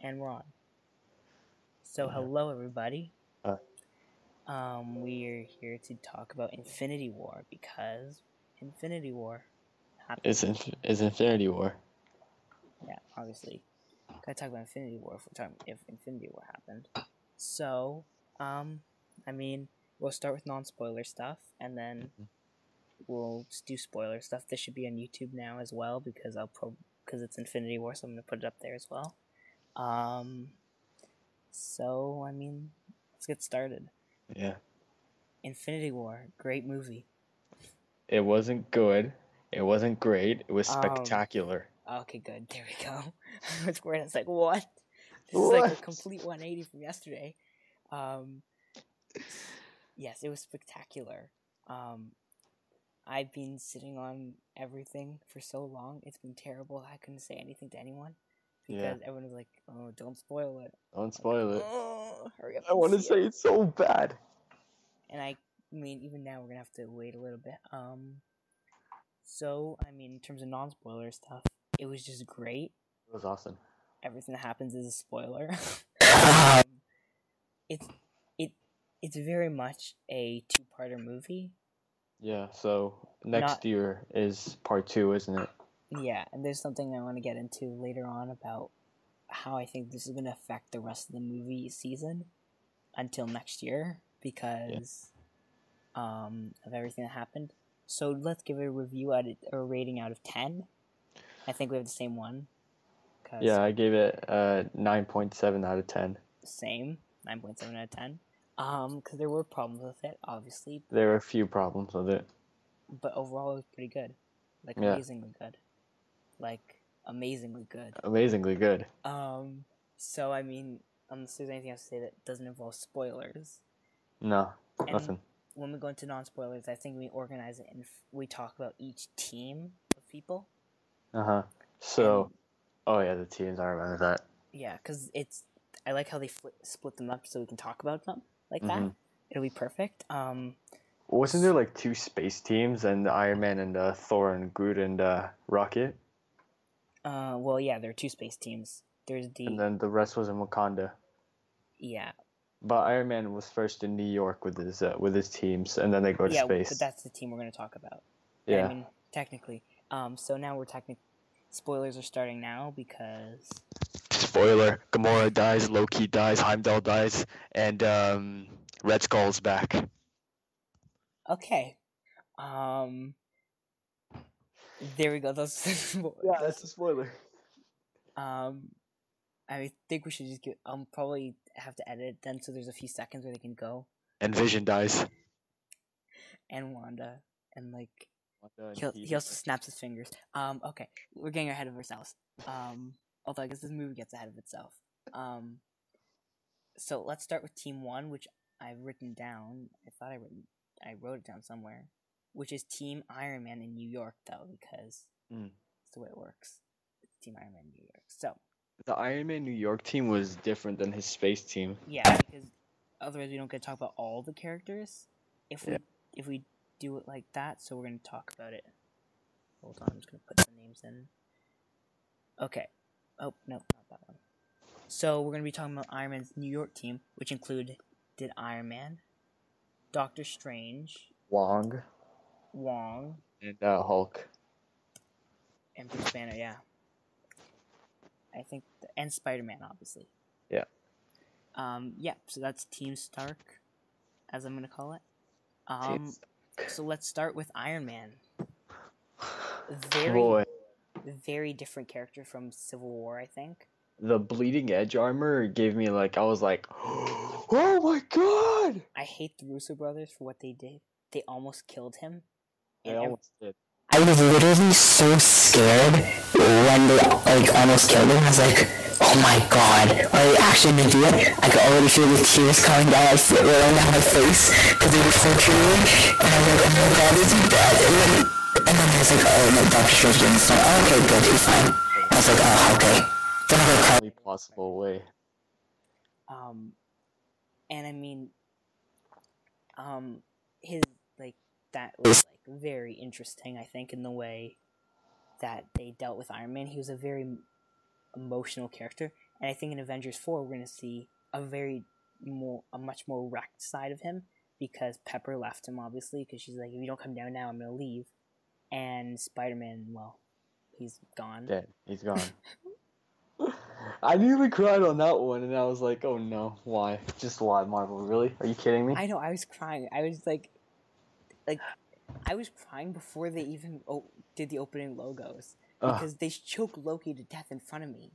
and we're on. So Yeah. hello everybody. Uh. Um, we're here to talk about Infinity War because Infinity War happened. It's inf- it's Infinity War. yeah, obviously. Gotta talk about Infinity War if we're talking if Infinity War happened. So, um, I mean, we'll start with non-spoiler stuff, and then Mhm. we'll do spoiler stuff. This should be on YouTube now as well because I'll pro because it's Infinity War, so I'm gonna put it up there as well. Um, so I mean, let's get started. Yeah. Infinity War, great movie. It wasn't good. It wasn't great. It was Um, spectacular. Okay, good. There we go. I was worried. I like, what? This is like a complete 180 from yesterday. Um, yes, it was spectacular. Um, I've been sitting on everything for so long. It's been terrible. I couldn't say anything to anyone because Yeah. everyone was like, "Oh, don't spoil it." Don't spoil it. Oh, hurry up! I want to say it." it's so bad. and I mean, even now we're gonna have to wait a little bit. Um, so I mean, in terms of non-spoiler stuff, it was just great. It was awesome. everything that happens is a spoiler. um, it's it it's very much a two-parter movie. Yeah. So next Not- year is part two, isn't it? Yeah, and there's something I want to get into later on about how I think this is going to affect the rest of the movie season until next year because um, of everything that happened. So let's give it a review out of, a rating out of ten. I think we have the same one. Yeah, I gave it uh nine point seven out of ten. same nine point seven out of ten. Um, because there were problems with it, obviously, There are a few problems with it. but overall it was pretty good, like Yeah. amazingly good, like amazingly good. Amazingly good. Um, so I mean, unless there's anything else to say that doesn't involve spoilers, No, and nothing. when we go into non-spoilers, I think we organize it and f- we talk about each team of people. Uh huh. So, And, oh yeah, the teams. I remember that. yeah, because it's I like how they fli split them up so we can talk about them like that. Mhm. It'll be perfect. Um, Wasn't there like two space teams and Iron Man and uh, Thor and Groot and uh, Rocket, uh, well, yeah, there are two space teams. There's the and then the rest was in Wakanda. yeah, But Iron Man was first in New York with his uh, with his teams, and then they go to yeah, space. but that's the team we're gonna talk about. yeah. I mean, technically. Um, so now we're technic. Spoilers are starting now because Spoiler: Gamora dies, Loki dies, Heimdall dies, and um, Red Skull's back. okay. Um, there we go. Those. that's a spoiler. Um, I think we should just get. I'll probably have to edit it then, so there's a few seconds where they can go And Vision dies. and Wanda and like he he also snaps his fingers. Um, okay, we're getting ahead of ourselves. Um, although I guess this movie gets ahead of itself. Um, so let's start with Team One, which I've written down. I thought I written, I wrote it down somewhere, which is Team Iron Man in New York, though, because Mm. it's the way it works. It's Team Iron Man in New York. So The Iron Man New York team was different than his space team. yeah, because otherwise we don't get to talk about all the characters. If we Yeah. if we do it like that, so we're gonna talk about it. Hold on, I'm just gonna put the names in. Okay. Oh no, not that one. So we're gonna be talking about Iron Man's New York team, which included did Iron Man, Doctor Strange, Wong Wong, and uh, Hulk. and Bruce Banner. Yeah. I think, th- and Spider Man, obviously. Yeah. Um. Yeah. So that's Team Stark, as I'm gonna call it. Um. So let's start with Iron Man. Very, Boy, very different character from Civil War, I think. the bleeding edge armor gave me like I was like, oh my god! I hate the Russo brothers for what they did. They almost killed him. They almost did. I was literally so scared when they like almost killed him. I was like, oh my god, are they actually gonna do it? I could already feel the tears coming down my face, rolling down my face because they were so true. And I was like, oh my god, is he dead? And then, and then I was like, oh no, Doctor Strange didn't start. Oh, okay, good, he's fine. I was like, oh, okay. Then I go cry. Only possible way. Um, and I mean, um, his like that was like very interesting. I think in the way that they dealt with Iron Man, he was a very emotional character, And I think in Avengers four we're gonna see a very more a much more wrecked side of him because Pepper left him obviously because she's like if you don't come down now I'm gonna leave, and Spider Man well he's gone. Dead. He's gone. I nearly cried on that one, and I was like, "Oh no, why? Just why, Marvel? Really? Are you kidding me?" I know. I was crying. I was like, like, I was crying before they even o- did the opening logos because Ugh. they choke Loki to death in front of me.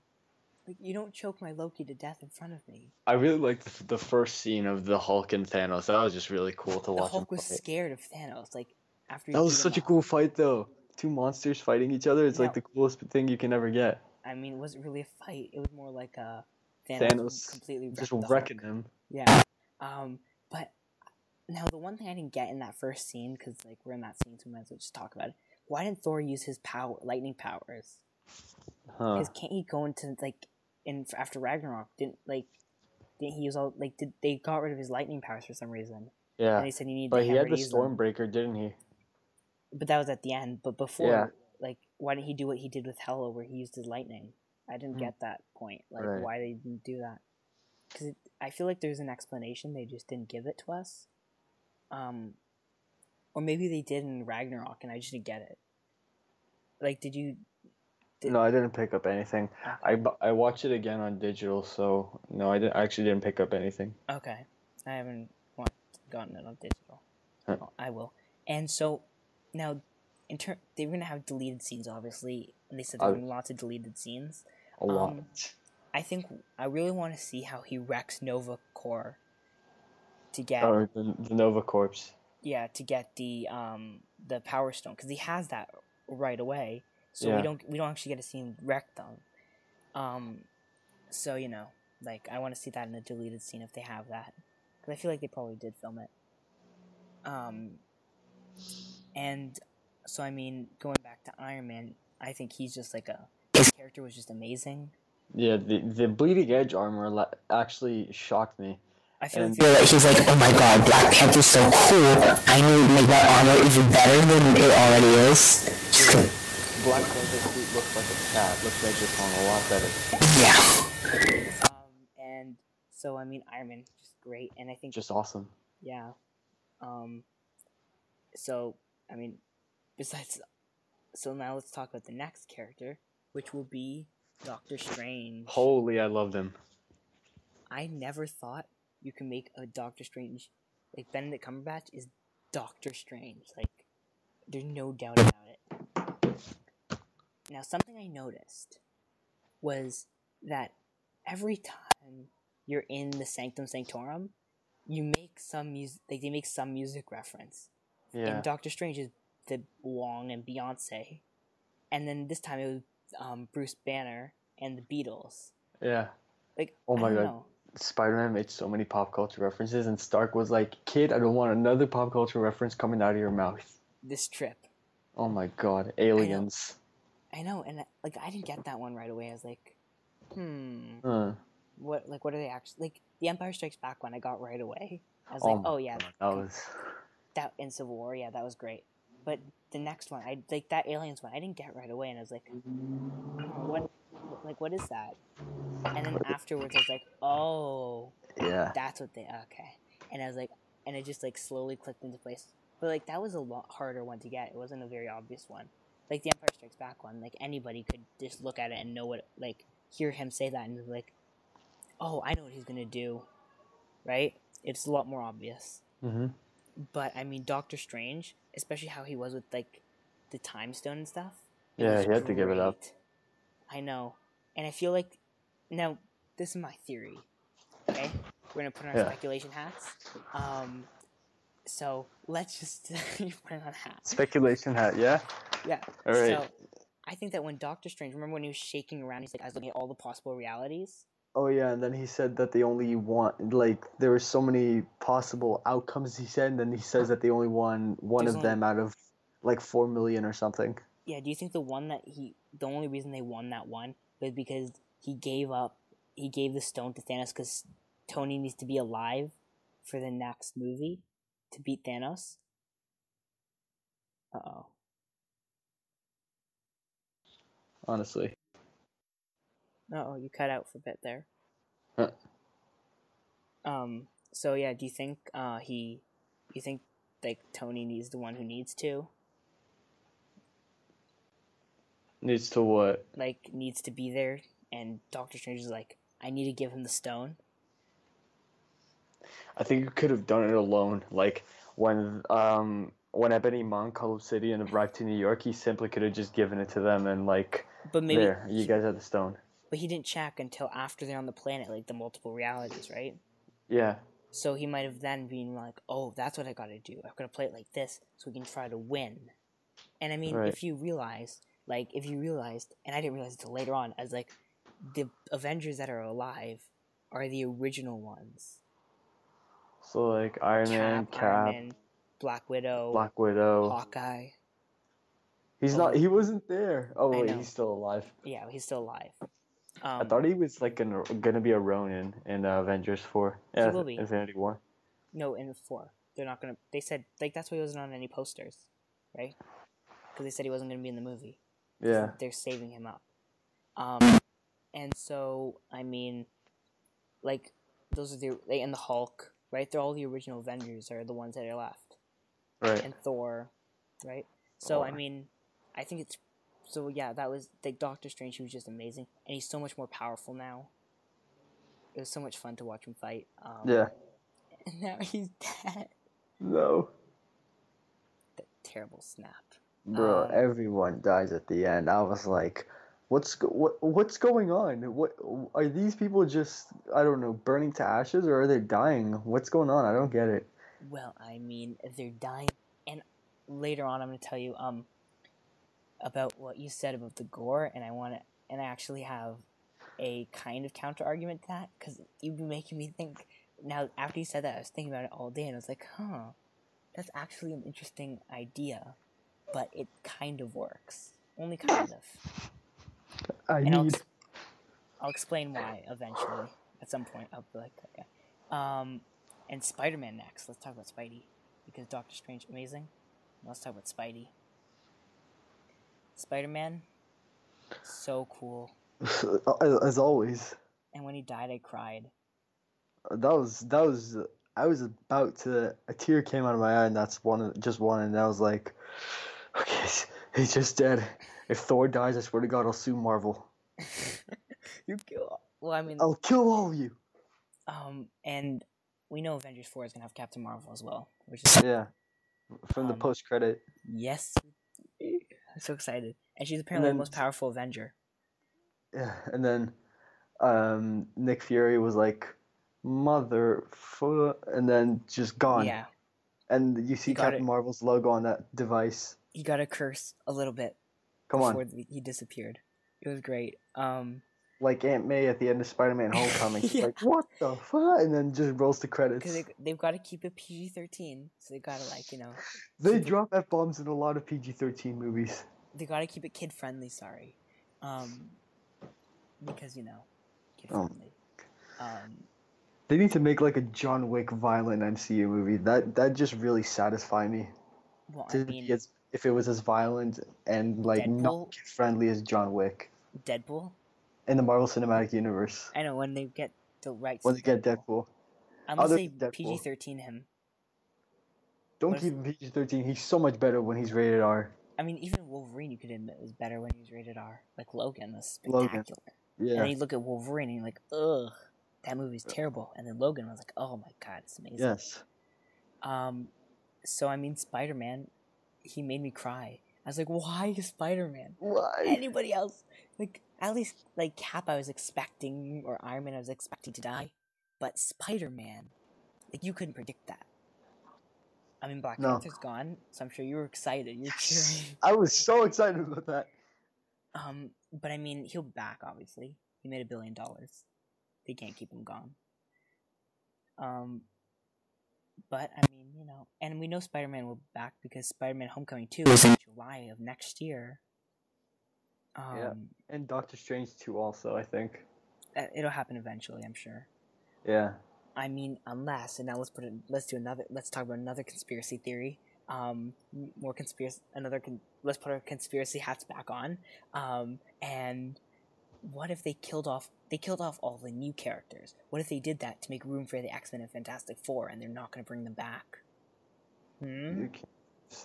Like, you don't choke my Loki to death in front of me. I really liked the, the first scene of the Hulk and Thanos. That was just really cool to the watch. The Hulk was fight. scared of Thanos. Like after that was such a cool fight, though. Two monsters fighting each other. It's now, like the coolest thing you can ever get. I mean, it wasn't really a fight. It was more like a Thanos, Thanos completely just wrecking him. Yeah. Um, but now the one thing I didn't get in that first scene, because like we're in that scene, so we might as well just talk about it. Why didn't Thor use his power, lightning powers? Because huh. can't he go into like in after Ragnarok? Didn't like didn't he use all like did they got rid of his lightning powers for some reason? Yeah. And he said he needed. But he had the Stormbreaker, didn't he? But that was at the end. But before, yeah. like, why didn't he do what he did with Hela, where he used his lightning? I didn't mm. get that point. Like, right. why they didn't do that? Because I feel like there's an explanation. They just didn't give it to us. Um, or maybe they did in Ragnarok, and I just didn't get it. Like, did you? Did... No, I didn't pick up anything. Okay. I I watched it again on digital, so no, I didn't. I actually didn't pick up anything. Okay, I haven't gotten it on digital. Huh. I will. And so now, in turn, they're gonna have deleted scenes, obviously, and they said there's lots of deleted scenes. A lot. Um, I think I really want to see how he wrecks Nova Corps to get. Oh, the, the Nova Corps. Yeah, to get the um the Power Stone because he has that right away, so yeah. we don't we don't actually get to see him wreck them. Um, so you know, like I want to see that in a deleted scene if they have that, because I feel like they probably did film it. Um, and so I mean, going back to Iron Man, I think he's just like a his character was just amazing. Yeah, the the bleeding edge armor actually shocked me. I feel and like he's like, oh my god, Black Panther's so cool. I need to make that armor even better than it already is. Black Panther suit looks like a cat. Looks like just on a lot better. Yeah. Um, and so I mean, Iron Man just great, and I think just awesome. Yeah. Um. So I mean, besides, so now let's talk about the next character, which will be Doctor Strange. Holy, I loved him. I never thought you can make a Doctor Strange like Benedict Cumberbatch is Doctor Strange. Like, there's no doubt about it. Now, something I noticed was that every time you're in the Sanctum Sanctorum, you make some music. Like they make some music reference. Yeah. And Doctor Strange is the Wong and Beyonce, and then this time it was um, Bruce Banner and the Beatles. Yeah. Like oh my god, Spider Man made so many pop culture references, and Stark was like, "Kid, I don't want another pop culture reference coming out of your mouth." This trip. Oh my god, aliens. I know, I know and like I didn't get that one right away. I was like, hmm. Uh. What like what are they actually like? The Empire Strikes Back one I got right away. I was oh like, oh yeah, that was that in Civil War, yeah, that was great. But the next one, I like that aliens one. I didn't get right away, and I was like, oh, what, like what is that? And then afterwards, I was like, oh, yeah, that's what they okay. And I was like, and it just like slowly clicked into place. But like that was a lot harder one to get. It wasn't a very obvious one. Like the Empire Strikes Back one, like anybody could just look at it and know what, like hear him say that and be like, oh, I know what he's gonna do, right? It's a lot more obvious. Mm-hmm. But I mean, Doctor Strange, especially how he was with like the time stone and stuff. Yeah, he had great. to give it up. I know, and I feel like now this is my theory. Okay, we're gonna put on our yeah. speculation hats. Um, so let's just put on hats. Speculation hat, yeah. Yeah. All right. So I think that when Doctor Strange, remember when he was shaking around, he's like, I was looking at all the possible realities. Oh yeah, and then he said that they only want like there were so many possible outcomes. He said, and then he says that they only won one There's of only... them out of like four million or something. Yeah, do you think the one that he, the only reason they won that one was because he gave up, he gave the stone to Thanos because Tony needs to be alive for the next movie to beat Thanos? Uh oh. Honestly. Oh, you cut out for a bit there. Huh. Um. So yeah, do you think uh he, you think like Tony needs the one who needs to? Needs to what? Like needs to be there, and Doctor Strange is like, I need to give him the stone. I think you could have done it alone. Like when um when Ebony Cull Obsidian and arrived to New York, he simply could have just given it to them and like, but maybe there, you guys have the stone. But he didn't check until after they're on the planet, like the multiple realities, right? Yeah. So he might have then been like, "Oh, that's what I got to do. I've got to play it like this, so we can try to win." And I mean, right. if you realize, like, if you realized, and I didn't realize until later on, as like, the Avengers that are alive are the original ones. So like Iron Cap, Man, Cap, Iron Man, Black Widow, Black Widow, Hawkeye. He's not. He wasn't there. Oh wait, he's still alive. Yeah, he's still alive. Um, I thought he was like gonna, gonna be a Ronin in uh, Avengers Four. Yeah, Infinity War. No, in four, they're not gonna. They said like that's why he wasn't on any posters, right? Because they said he wasn't gonna be in the movie. Yeah. They're saving him up. Um, and so I mean, like those are the they and the Hulk, right? They're all the original Avengers are the ones that are left right? And Thor, right? So. I mean, I think it's so yeah. That was like Doctor Strange. He was just amazing, and he's so much more powerful now. It was so much fun to watch him fight. Um, yeah. And now he's dead. No. That terrible snap. Bro, um, everyone dies at the end. I was like, what's go- what what's going on? What are these people just I don't know burning to ashes or are they dying? What's going on? I don't get it. Well, I mean, they're dying, and later on, I'm going to tell you um about what you said about the gore, and I want to, and I actually have a kind of counter argument to that because you've been making me think. Now, after you said that, I was thinking about it all day, and I was like, huh, that's actually an interesting idea, but it kind of works, only kind of. I and need. I'll, I'll explain why eventually. At some point, I'll be like, okay. Um, and Spider Man next. Let's talk about Spidey. Because Doctor Strange, amazing. Let's talk about Spidey. Spider Man, so cool. As always. And when he died, I cried. That was that was I was about to a tear came out of my eye, and that's one just one, and I was like, okay, he's just dead. If Thor dies, I swear to God, I'll sue Marvel. you kill. Well, I mean, I'll kill all of you. Um, and we know Avengers Four is gonna have Captain Marvel as well, which is yeah, from um, the post credit. Yes, I'm so excited, and she's apparently and then, the most powerful Avenger. Yeah, and then um, Nick Fury was like, "Mother," and then just gone. Yeah, and you see Captain Marvel's logo on that device. He got a curse a little bit. Come before on, he disappeared. It was great. Um, like Aunt May at the end of Spider-Man: Homecoming. She's yeah. like, "What the fuck?" and then just rolls the credits. Because they, have got to keep it PG-13, so they got to like you know. They drop f bombs in a lot of PG-13 movies. They got to keep it kid-friendly. Sorry, um, because you know, kid-friendly. Um, um, they need to make like a John Wick violent MCU movie. That that just really satisfy me. Well, I mean, as, if it was as violent and like Deadpool? not kid friendly as John Wick. Deadpool in the Marvel Cinematic Universe. I know when they get the rights. When they get Deadpool. Unless Other they PG thirteen him. Don't keep him PG thirteen. He's so much better when he's rated R. I mean, even Wolverine, you could admit was better when he was rated R. Like Logan was spectacular. Logan. Yeah. And then you look at Wolverine and you're like, ugh, that movie's terrible. And then Logan was like, oh my god, it's amazing. Yes. Um, so I mean, Spider Man, he made me cry. I was like, why Spider Man? Why? Anybody else? Like, at least like Cap, I was expecting, or Iron Man, I was expecting to die, but Spider Man, like you couldn't predict that. I mean, Black no. Panther's gone, so I'm sure you were excited. You're cheering. I was so excited about that. Um, but I mean, he'll be back. Obviously, he made a billion dollars. They can't keep him gone. Um, but I mean, you know, and we know Spider Man will be back because Spider Man Homecoming Two is in July of next year. Um, yeah, and Doctor Strange too. Also, I think uh, it'll happen eventually. I'm sure. Yeah. I mean, unless and now let's put it. Let's do another. Let's talk about another conspiracy theory. Um, more conspiracy. Another. Con, let's put our conspiracy hats back on. Um, and what if they killed off they killed off all the new characters? What if they did that to make room for the X Men and Fantastic Four, and they're not going to bring them back? Hmm.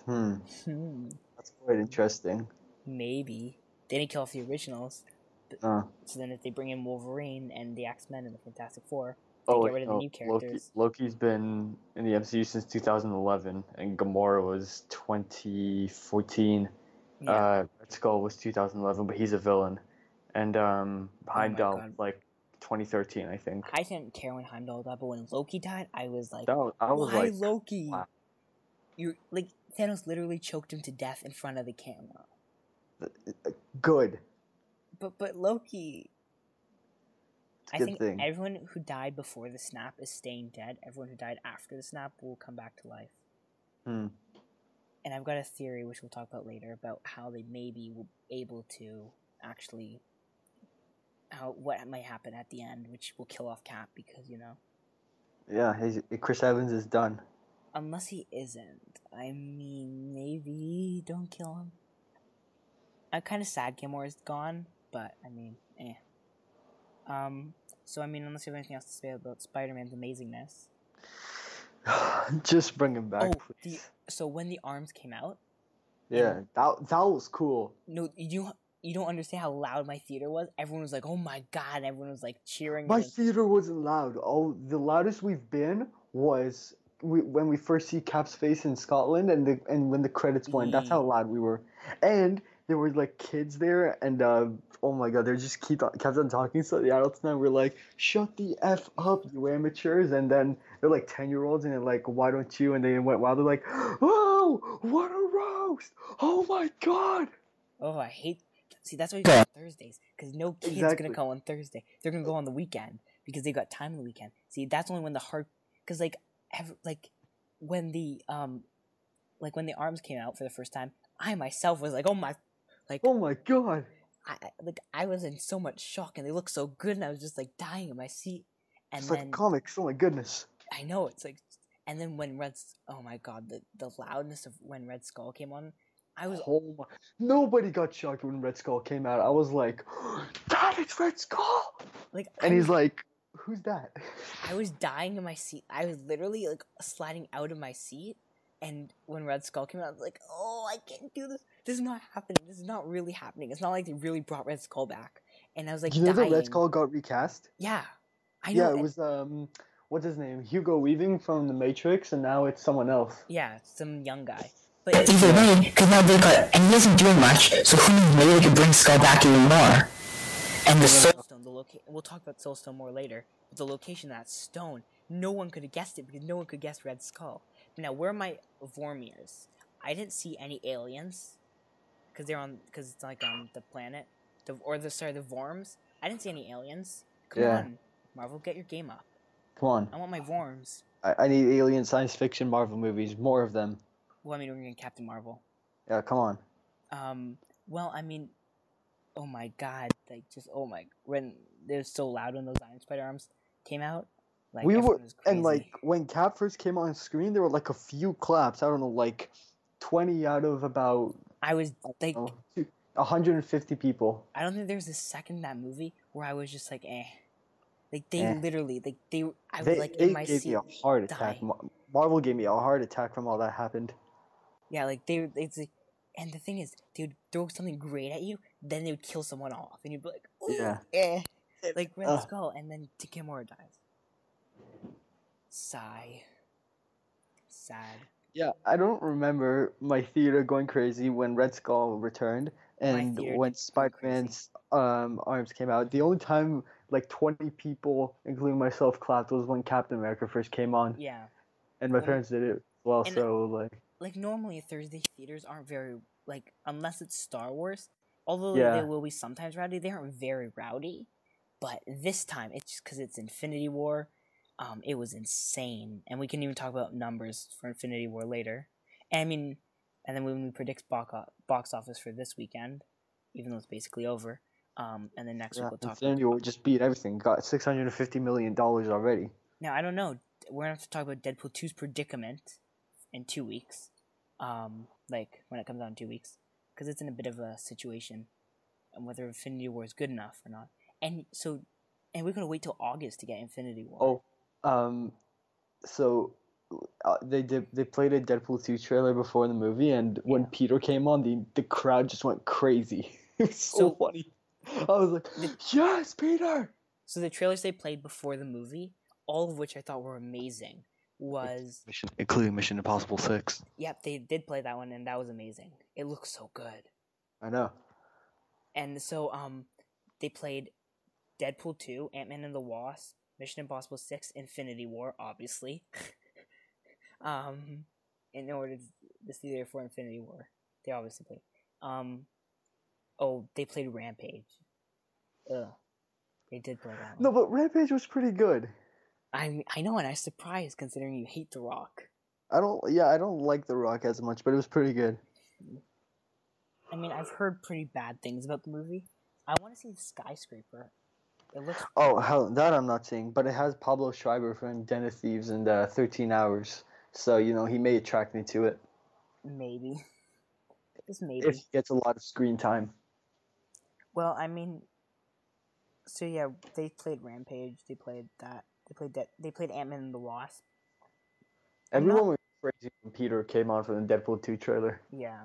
Hmm. Hmm. That's quite interesting. Maybe they didn't kill off the originals. But, Uh, So then, if they bring in Wolverine and the X Men and the Fantastic Four, they oh, get rid of the no, new Loki, characters. Loki's been in the MCU since 2011, and Gamora was 2014. Yeah. Uh, Red Skull was 2011, but he's a villain, and um, Oh Heimdall God. like 2013, I think. I didn't care when Heimdall died, but when Loki died, I was like, was, I was "Why like, Loki?" wow. You like Thanos literally choked him to death in front of the camera. good. But but Loki, I think thing. everyone who died before the snap is staying dead. Everyone who died after the snap will come back to life. Hmm. And I've got a theory, which we'll talk about later, about how they maybe will be able to actually how what might happen at the end, which will kill off Cap because you know, Yeah, Chris Evans is done. unless he isn't. I mean, maybe don't kill him. I'm kind of sad Gamora is gone, but I mean, eh. Um. So I mean, unless you have anything else to say about Spider-Man's amazingness. Just bring him back, Oh, the- So when the arms came out, Yeah, that that was cool. no, you you don't understand how loud my theater was. Everyone was like, "Oh my god!" Everyone was like cheering. My theater wasn't loud. Oh, the loudest we've been was we, when we first see Cap's face in Scotland, and the and when the credits went. That's how loud we were. And there were like kids there, and uh, oh my god, they just keep on, kept on talking. So the adults now were like, "Shut the f up, you amateurs!" And then they're like ten year olds, and they're like, "Why don't you?" And they went wild. They're like, "Oh, what a roast! Oh my god!" Oh, I hate. See, that's why you go on Thursdays because no kid's Exactly. gonna go on Thursday. They're gonna go on the weekend because they got time on the weekend. See, that's only when the hard because like ev- like when the um like when the arms came out for the first time, I myself was like, oh my, like Oh my god! I I- like I was in so much shock and they looked so good and I was just like dying in my seat. And It's then like comics. Oh my goodness. I know it's like, and then when Red, oh my god, the the loudness of when Red Skull came on, I was Oh my! Nobody got shocked when Red Skull came out. I was like, "Dad, it's Red Skull!" like, I And he's like, "Who's that?" I was dying in my seat. I was literally like sliding out of my seat, and when Red Skull came out, I was like, "Oh, I can't do this. This is not happening. This is not really happening. It's not like they really brought Red Skull back." And I was like, you know dying. that Red Skull got recast? Yeah, I know. Yeah, it and- was um, what's his name? Hugo Weaving from The Matrix, and now it's someone else. yeah, some young guy. But it's, Either way, because now they got, and he isn't doing much, so who knows, maybe they could bring Skull back even more. And the soul, Soulstone, the loca- We'll talk about Soulstone more later. But the location of that stone, no one could have guessed it because no one could guess Red Skull. Now, where are my Vormirs? I didn't see any aliens because they're on because it's like on the planet, the or the sorry the Vorms. I didn't see any aliens. Come Yeah. on, Marvel, get your game up. Come on, I want my Vorms. I, I need alien science fiction Marvel movies, more of them. Well, I mean, we're gonna Captain Marvel. Yeah, come on. Um, well, I mean, oh my god, like just oh my when they're so loud when those Iron Spider arms came out. Like we were, and like when Cap first came on screen, there were like a few claps. I don't know, like twenty out of about I was like, oh, 150 people. I don't think there was a second in that movie where I was just like, eh. Like they Eh. literally, like they, I They, was like they in my gave seat. me a heart attack. dying. Mar- Marvel gave me a heart attack from all that happened. Yeah, like they, it's like, and the thing is, they would throw something great at you, then they would kill someone off, and you'd be like, Ooh, Yeah. eh, like Red Ugh. Skull, and then Tikimura dies. Sigh. Sad. Yeah, I don't remember my theater going crazy when Red Skull returned and when did Spider Man's um, arms came out. The only time like 20 people, including myself, clapped was when Captain America first came on, Yeah. and my Well, parents did it as well. and- So like, Like normally Thursday theaters aren't very like unless it's Star Wars. Although Yeah. they will be sometimes rowdy, they aren't very rowdy. But this time, it's just because it's Infinity War. Um, it was insane, and we can even talk about numbers for Infinity War later. And I mean, and then when we predict box box office for this weekend, even though it's basically over, um, and then next yeah, week we'll talk. Infinity War just beat everything. Got 650 million dollars already. Now I don't know. We're gonna have to talk about Deadpool 2's predicament in two weeks. Um, like when it comes out in two weeks, because it's in a bit of a situation, and whether Infinity War is good enough or not. And so, and we're gonna wait till August to get Infinity War. Oh, um, so uh, they did they played a Deadpool two trailer before the movie, and when Yeah. Peter came on, the the crowd just went crazy. it was so, So- funny. I was like, "Yes, Peter!" So the trailers they played before the movie, all of which I thought were amazing, was Mission, including Mission Impossible six. yep they did play that one and that was amazing. It looks so good. I know. And so um, they played Deadpool two, Ant Man and the Wasp, Mission Impossible six, Infinity War, obviously. um, in order to to see there for Infinity War, they obviously played. Um, oh, they played Rampage. Ugh, they did play that one. No, but Rampage was pretty good. I I know, and I'm surprised considering you hate The Rock. I don't. Yeah, I don't like The Rock as much, but it was pretty good. I mean, I've heard pretty bad things about the movie. I want to see the skyscraper. It looks Oh hell, that I'm not seeing, but it has Pablo Schreiber from Den of Thieves and uh, Thirteen Hours, so you know he may attract me to it maybe, just maybe. if he gets a lot of screen time. Well, I mean, so yeah, they played Rampage. They played that. They played that. They played Ant Man and the Wasp. Everyone was crazy when Peter came on for the Deadpool two trailer. Yeah,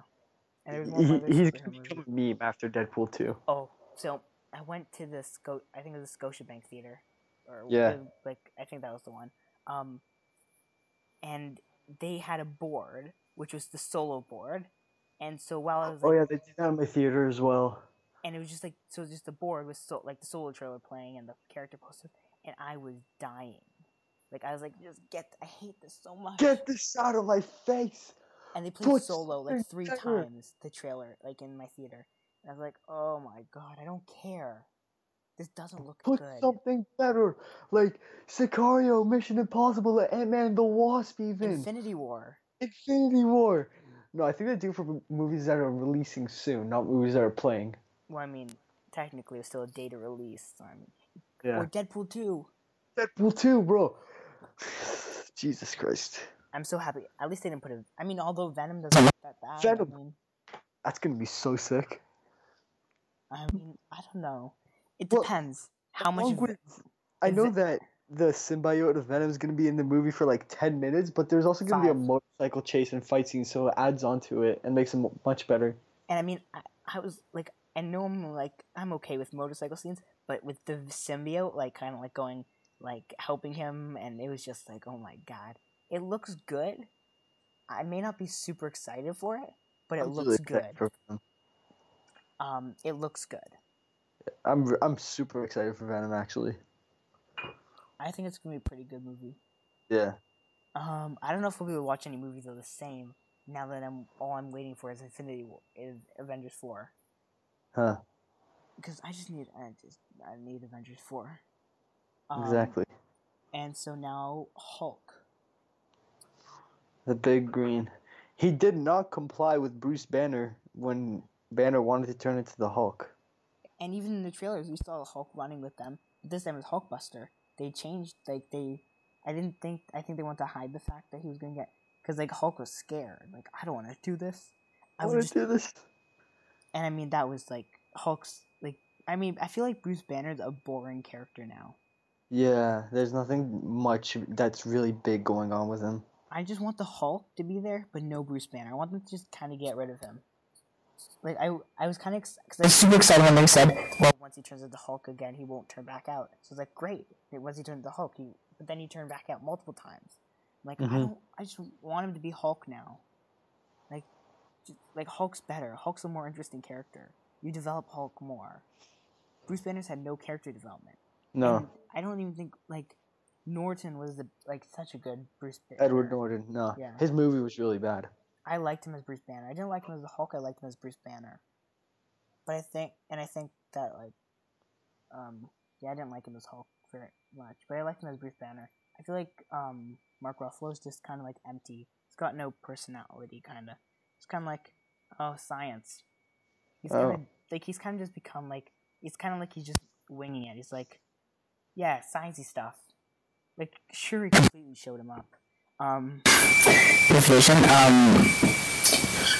and was He, he's gonna become a meme after Deadpool two. Oh, so I went to the Sco. I think it was the Scotiabank Theater, or Yeah. like I think that was the one. Um, and they had a board, which was the solo board, and so while I was like, Oh yeah, they did that in my theater as well. and it was just like so, it was just the board with so like the solo trailer playing and the character poster, and I was dying. Like I was like, just get. I hate this so much. Get this out of my face! and they played put solo like three times the trailer like in my theater and i was like oh my god i don't care this doesn't look Put good something better, like Sicario, Mission Impossible, Ant Man the Wasp, even infinity war Infinity War. No, I think they do for movies that are releasing soon, not movies that are playing. well i mean technically it's still a data release so I mean, Yeah. or deadpool 2 Deadpool 2, bro. Jesus Christ. i'm so happy at least they didn't put it i mean although venom doesn't look that bad Venom. i mean That's gonna be so sick. i mean i don't know it Well, depends how much of with- I know it- that the symbiote of Venom is gonna be in the movie for like 10 minutes, but there's also gonna be a motorcycle chase and fight scene, so it adds on to it and makes it much better. And I mean, I, I was like, I know I'm like, I'm okay with motorcycle scenes, but with the symbiote, like, kind of like going, like, helping him, and it was just like, oh my god. It looks good. I may not be super excited for it, but it I'm looks excited good. Um, it looks good. I'm I'm super excited for Venom actually. I think it's gonna be a pretty good movie. Yeah. Um, I don't know if we'll be able to watch any movies are the same now that I'm all I'm waiting for is Infinity War, is Avengers four, Huh. Because I just need I just I need Avengers four. Um, Exactly. And so now Hulk. The big green. He did not comply with Bruce Banner when Banner wanted to turn into the Hulk. And even in the trailers, we saw Hulk running with them. This time it's Hulkbuster. They changed, like, they. I didn't think. I think they want to hide the fact that he was going to get. Because, like, Hulk was scared. Like, I don't want to do this. I I want to do this. And I mean, that was, like, Hulk's. I mean, I feel like Bruce Banner's a boring character now. Yeah, there's nothing much that's really big going on with him. I just want the Hulk to be there, but no Bruce Banner. I want them to just kind of get rid of him. Like I, I was kind of because I was super excited when they said, well, once he turns into Hulk again, he won't turn back out. So it's like great. Once he turns into Hulk, he but then he turned back out multiple times. I'm like I Mhm. don't, I just want him to be Hulk now. Like, just, like Hulk's better. Hulk's a more interesting character. You develop Hulk more. Bruce Banner's had no character development. No, And I don't even think like Norton was the, like such a good Bruce Banner. Edward Norton. No, Yeah. his movie was really bad. I liked him as Bruce Banner. I didn't like him as the Hulk. I liked him as Bruce Banner. But I think, and I think that like, um, yeah, I didn't like him as Hulk very much, but I liked him as Bruce Banner. I feel like um, Mark Ruffalo's just kind of like empty. He's got no personality, kind of. It's kind of like, oh, science. He's kind of Oh. like he's kind of just become like it's kind of like he's just winging it. He's like, yeah, sciencey stuff. Like Shuri completely showed him up. Um, the vision, um,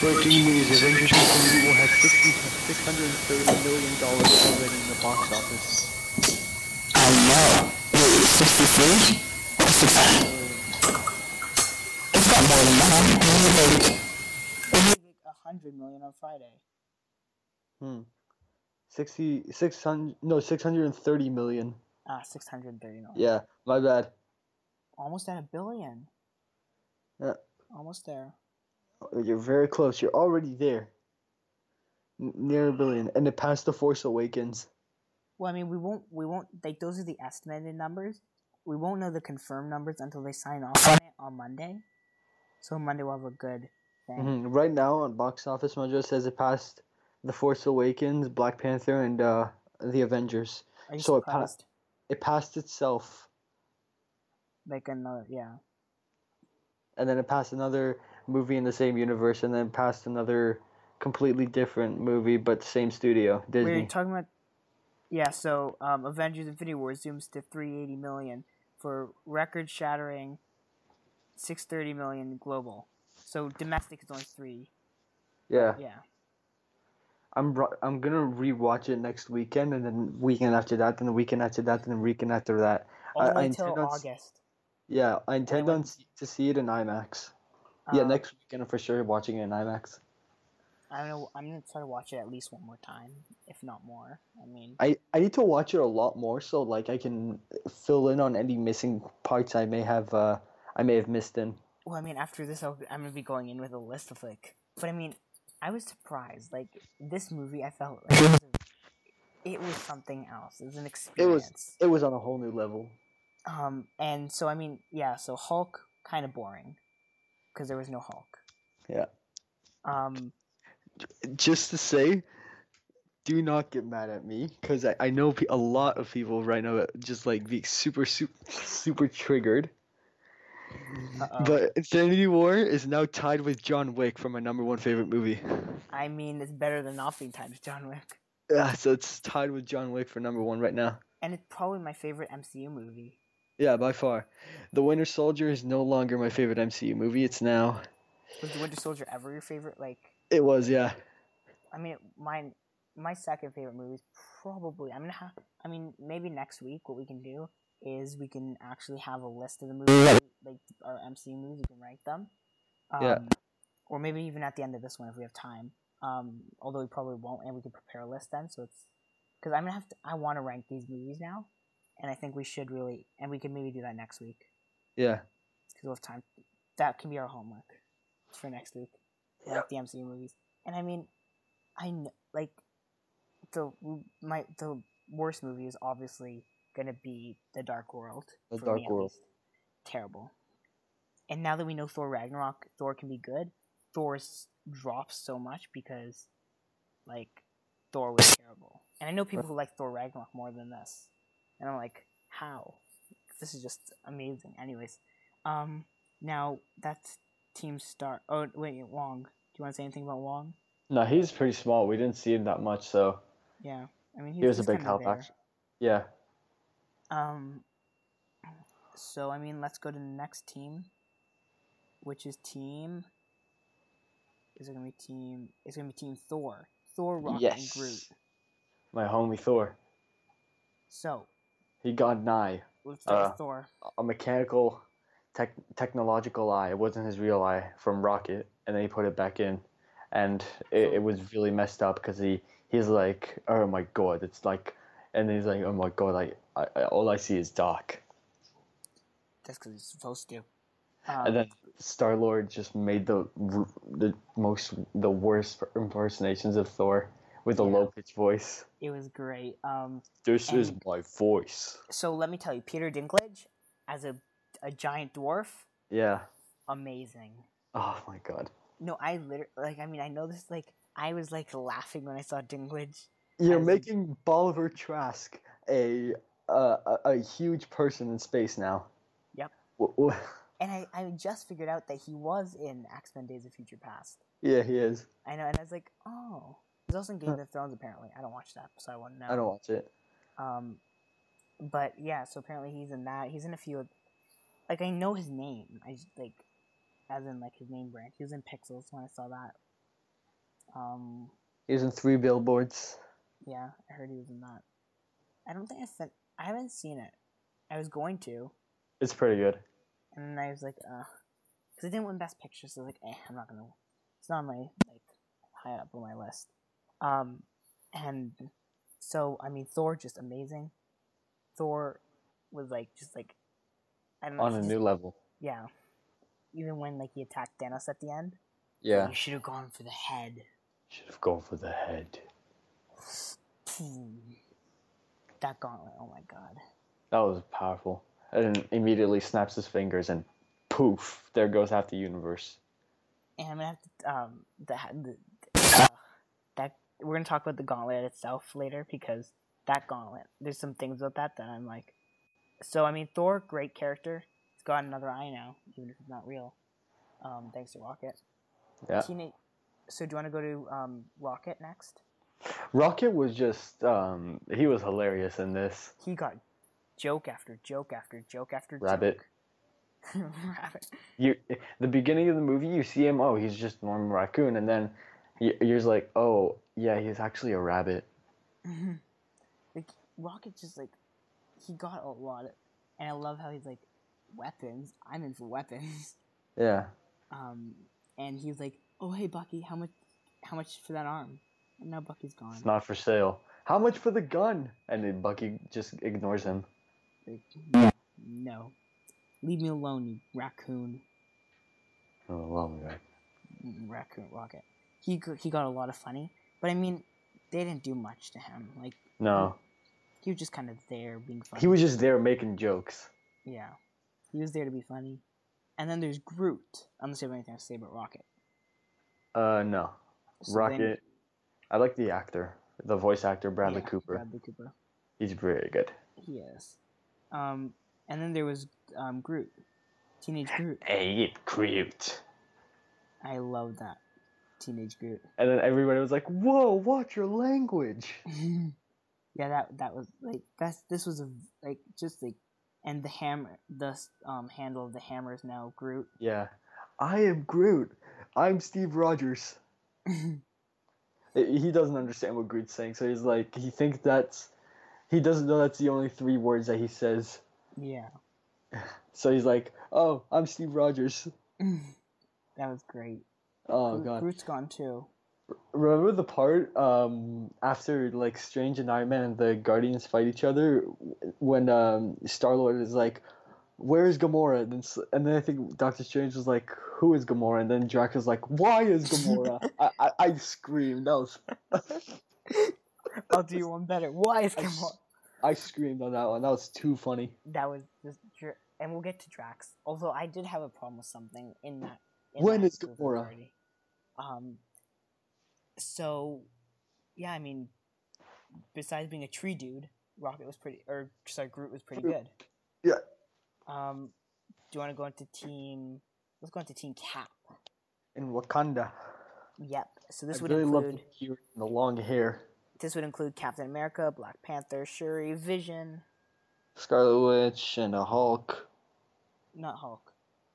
Breaking news: Avengers Infinity War has 60, $630 million already in the box office. I know. Wait, 63? Or 600? It's got more than that. I like, It made like a hundred million on Friday. Hmm. 60, 600, no, 630 million. Ah, six hundred thirty million. Yeah, my bad. Almost at a billion. Yeah. Almost there. You're very close. You're already there. N- near a billion. And it passed The Force Awakens. Well, I mean, we won't. We won't. Like those are the estimated numbers. We won't know the confirmed numbers until they sign off on it on Monday. So Monday we'll have a good thing. hmm Right now on Box Office Mojo says it passed The Force Awakens, Black Panther, and uh, The Avengers. So it passed. It passed itself, like another, yeah. and then it passed another movie in the same universe, and then passed another completely different movie, but same studio, We're talking about. Yeah, so um, Avengers: Infinity War zooms to 380 million for record-shattering 630 million global. So domestic is only three. yeah. Yeah. I'm I'm gonna rewatch it next weekend, and then weekend after that, then the weekend after that, then the weekend after that. All I- I until August. Yeah, I intend on to see it in IMAX. Yeah, Um, next weekend I'm for sure watching it in IMAX. I don't know. I'm gonna try to watch it at least one more time, if not more. I mean, I, I need to watch it a lot more so like I can fill in on any missing parts I may have uh I may have missed in. well, I mean, after this, I'll, I'm gonna be going in with a list of like. But I mean, I was surprised. Like this movie, I felt like it was, a- it was something else. It was an experience. It was it was on a whole new level. Um, and so I mean, yeah. So Hulk kind of boring because there was no Hulk. Yeah. Um, Just to say, do not get mad at me because I, I know a lot of people right now just like be super super super triggered. Uh-oh. But Infinity War is now tied with John Wick for my number one favorite movie. I mean, it's better than not being tied to John Wick, Yeah, so it's tied with John Wick for number one right now. and it's probably my favorite MCU movie. Yeah, by far. The Winter Soldier is no longer my favorite MCU movie. It's now. Was the Winter Soldier ever your favorite? Like, It was, yeah. I mean, mine, my second favorite movie is probably. I'm gonna have. I mean, maybe next week what we can do is we can actually have a list of the movies, like our MCU movies. We can rank them. Um, Yeah. Or maybe even at the end of this one if we have time. Um, although we probably won't, and we can prepare a list then. So it's because I'm gonna have to. I want to rank these movies now, and I think we should really, and we can maybe do that next week Yeah. because we'll have time. That can be our homework for next week, like the MCU movies. And I mean, I kn- like the my the worst movie is obviously gonna be The Dark World. The Dark me World. terrible. And now that we know Thor Ragnarok, Thor can be good. Thor's drops so much because, like, Thor was terrible. And I know people who like Thor Ragnarok more than this, and I'm like, how? This is just amazing. Anyways, um, now that's Team Star. Oh wait, Wong. Do you want to say anything about Wong? No, he's pretty small. We didn't see him that much, so Yeah, I mean, he was a big help, actually. Yeah. Um. So I mean, let's go to the next team, which is team. Is it gonna be team? It's gonna be Team Thor. Thor, Rocket, and Groot. Yes. My homie Thor. So He got an eye, Uh, with Thor. a mechanical, tech, technological eye. It wasn't his real eye from Rocket, and then he put it back in, and it, it was really messed up because he he's like, oh my god, it's like, and he's like, oh my god, like I, I, all I see is dark. That's because he's supposed to. Um, And then Star Lord just made the the most the worst impersonations of Thor with a Yeah. low pitched voice. it was great. Um. This is my voice. So let me tell you, Peter Dinklage as a a giant dwarf, Yeah. amazing. Oh my god. No, I literally like. I mean, I know this. Like, I was like laughing when I saw Dinklage. You're a- making Bolivar Trask a a, a huge person in space now. Yep. And I, I just figured out that he was in X Men Days of Future Past. yeah, he is. I know, and I was like, oh. He's also in Game of Thrones, apparently. I don't watch that, so I wouldn't know. I don't watch it. Um, but yeah, so apparently he's in that. He's in a few. Of, Like I know his name. I just, like, as in like his name brand. He was in Pixels when I saw that. Um, He was in three billboards. yeah, I heard he was in that. I don't think I sent. I haven't seen it. I was going to, It's pretty good. and I was like, uh, because it didn't win Best Picture, so I was like, eh, I'm not gonna. It's not on my like high up on my list. Um, and so I mean, Thor just amazing. Thor was like just like I don't know. On a he's- new level. yeah. Even when like he attacked Thanos at the end, Yeah. you should have gone for the head. Should have gone for the head. That gauntlet, oh my god. That was powerful. And immediately snaps his fingers and poof, there goes half the universe. And I'm gonna have to um the, the uh, that we're gonna talk about the gauntlet itself later because that gauntlet there's some things about that that I'm like so I mean Thor great character he's got another eye now even if it's not real um thanks to Rocket Yeah. Teenage so do you want to go to um Rocket next Rocket was just um he was hilarious in this. he got joke after joke after joke after Rabbit. joke. Rabbit You the beginning of the movie you see him, oh, he's just normal raccoon and then you- you're just like, "Oh, yeah, he's actually a rabbit." like Rocket just like he got a lot of, and I love how he's like weapons. I'm in for weapons. Yeah. Um, and he's like, oh hey Bucky, how much, how much for that arm? Now Bucky's gone. It's not for sale. How much for the gun? And then Bucky just ignores him. No, leave me alone, you raccoon. Oh, well, right. Raccoon Rocket. He he got a lot of funny, but I mean, they didn't do much to him. Like No. he was just kind of there being funny. He was just there making jokes. Yeah. He was there to be funny. And then there's Groot. Unless you have anything to say about Rocket. Uh, no. So then- Rocket. I like the actor, the voice actor Bradley yeah, Cooper. Bradley Cooper. He's very good. He is. Um, and then there was um, Groot. Teenage Groot. Hey, it Groot. I love that. Teenage Groot. And then everybody was like, "Whoa, watch your language." yeah, that that was like that's this was a like just like and the hammer the um handle of the hammer is now Groot. Yeah. I am Groot. I'm Steve Rogers. he doesn't understand what Groot's saying, so he's like, he thinks that's, he doesn't know that's the only three words that he says. yeah. So he's like, "Oh, I'm Steve Rogers." that was great. Oh Groot- god. Groot's gone too. Remember the part um after like Strange and Iron Man and the Guardians fight each other when um Star Lord is like, "Where is Gamora?" And then and then I think Doctor Strange was like, "Who is Gamora?" And then Drax was like, "Why is Gamora?" I, I I screamed. That was I'll do you one better. Why is I Gamora? s- I screamed on that one. That was too funny. that was just and we'll get to Drax. Although I did have a problem with something in that. In When that is Gamora? Um. So, yeah, I mean, besides being a tree dude, Rocket was pretty, or sorry, Groot was pretty Groot. good. Yeah. Um, do you want to go into team? Let's go into Team Cap. In Wakanda. Yep. So this I would really love include the the long hair. this would include Captain America, Black Panther, Shuri, Vision, Scarlet Witch and a Hulk. not Hulk.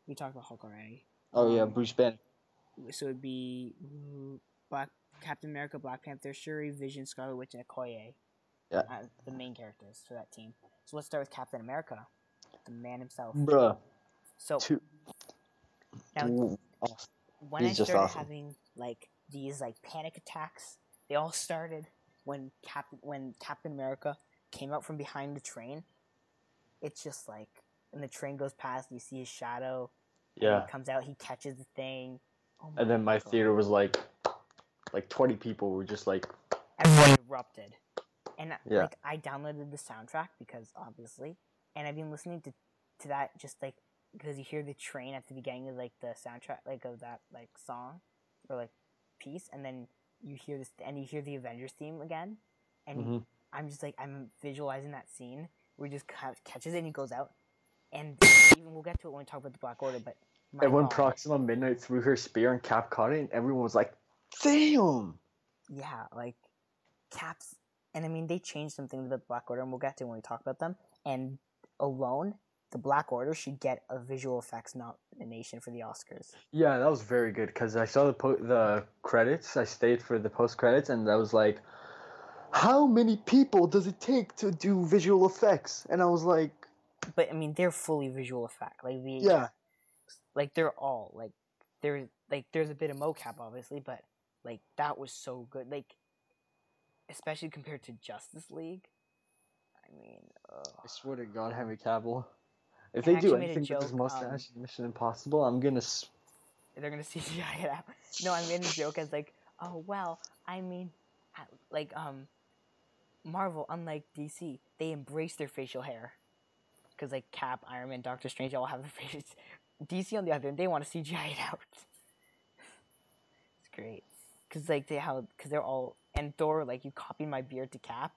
We talked about Hulk already. Oh yeah, Um, Bruce Banner. so it'd be Black Captain America, Black Panther, Shuri, Vision, Scarlet Witch, and Okoye. Yeah. The main characters for that team. So let's start with Captain America, the man himself. Bruh. So Two. now, Ooh, when he's I started awesome. having like these like panic attacks, they all started when Captain when Captain America came out from behind the train. It's just like and the train goes past, and you see his shadow. Yeah. he comes out, he catches the thing. Oh And then my God. theater was like, like 20 people were just like, everyone erupted. And Yeah. like I downloaded the soundtrack because obviously, and I've been listening to to that just like because you hear the train at the beginning of like the soundtrack like of that like song or like piece, and then you hear this and you hear the Avengers theme again, and Mhm. I'm just like I'm visualizing that scene where he just ca- catches it and he goes out, and even we'll get to it when we talk about the Black Order, but when God. Proxima Midnight threw her spear and Cap caught it, and everyone was like, damn! yeah, like caps. And I mean, they changed some things about the Black Order, and we'll get to when we talk about them. And alone, the Black Order should get a visual effects nomination for the Oscars. Yeah, that was very good because I saw the po- the credits. I stayed for the post credits, and I was like, how many people does it take to do visual effects? And I was like, but I mean, they're fully visual effect. Like the yeah, like they're all like there's like there's a bit of mocap obviously, but like that was so good. Like especially compared to Justice League. I mean, ugh. I swear to God, Henry Cavill. If they do anything with his um mustache in Mission Impossible, I'm gonna. s- they're gonna CGI it out. No, I made a joke as like, oh well, I mean, like um, Marvel, unlike DC, they embrace their facial hair, because like Cap, Iron Man, Doctor Strange all have the faces. DC on the other hand, they want to CGI it out. it's great, cause like they how cause they're all and Thor like you copied my beard to Cap.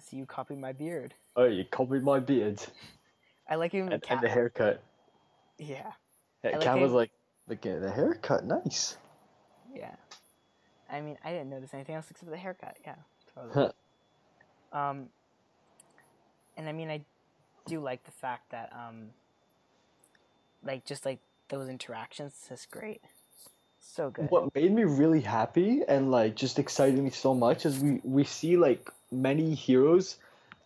So you copied my beard. Oh, you copied my beard I like even and, and the haircut. Yeah. Yeah, Cat was like, "Look at the haircut, nice." Yeah. I mean, I didn't notice anything else except the haircut. Yeah, totally. um, and I mean, I do like the fact that, um, like, just like those interactions, it's just great. So good. What made me really happy and like just excited me so much is we we see like many heroes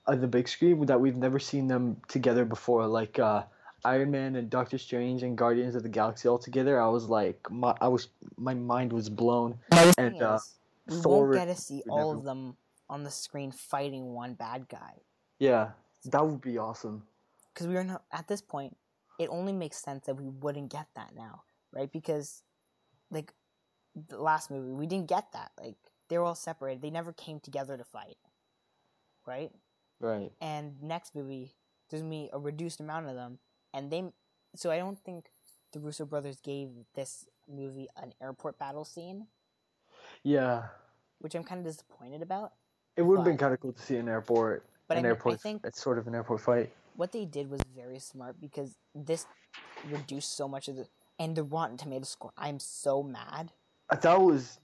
on the big screen that we've never seen them together before, like uh, Iron Man and Doctor Strange and Guardians of the Galaxy all together. I was like, my I was my mind was blown. And, uh, is, we Thor won't get to see all never- of them on the screen fighting one bad guy. Yeah, that would be awesome. because we are not at this point it only makes sense that we wouldn't get that now right because like the last movie we didn't get that like they were all separated they never came together to fight right Right. and next movie there's gonna be a reduced amount of them and they so i don't think the russo brothers gave this movie an airport battle scene Yeah, which i'm kind of disappointed about it would have been kind of cool to see an airport. but an I, mean, I airport. think it's sort of an airport fight. what they did was very smart because this reduced so much of the and the Rotten Tomato score. I'm so mad. Uh, That was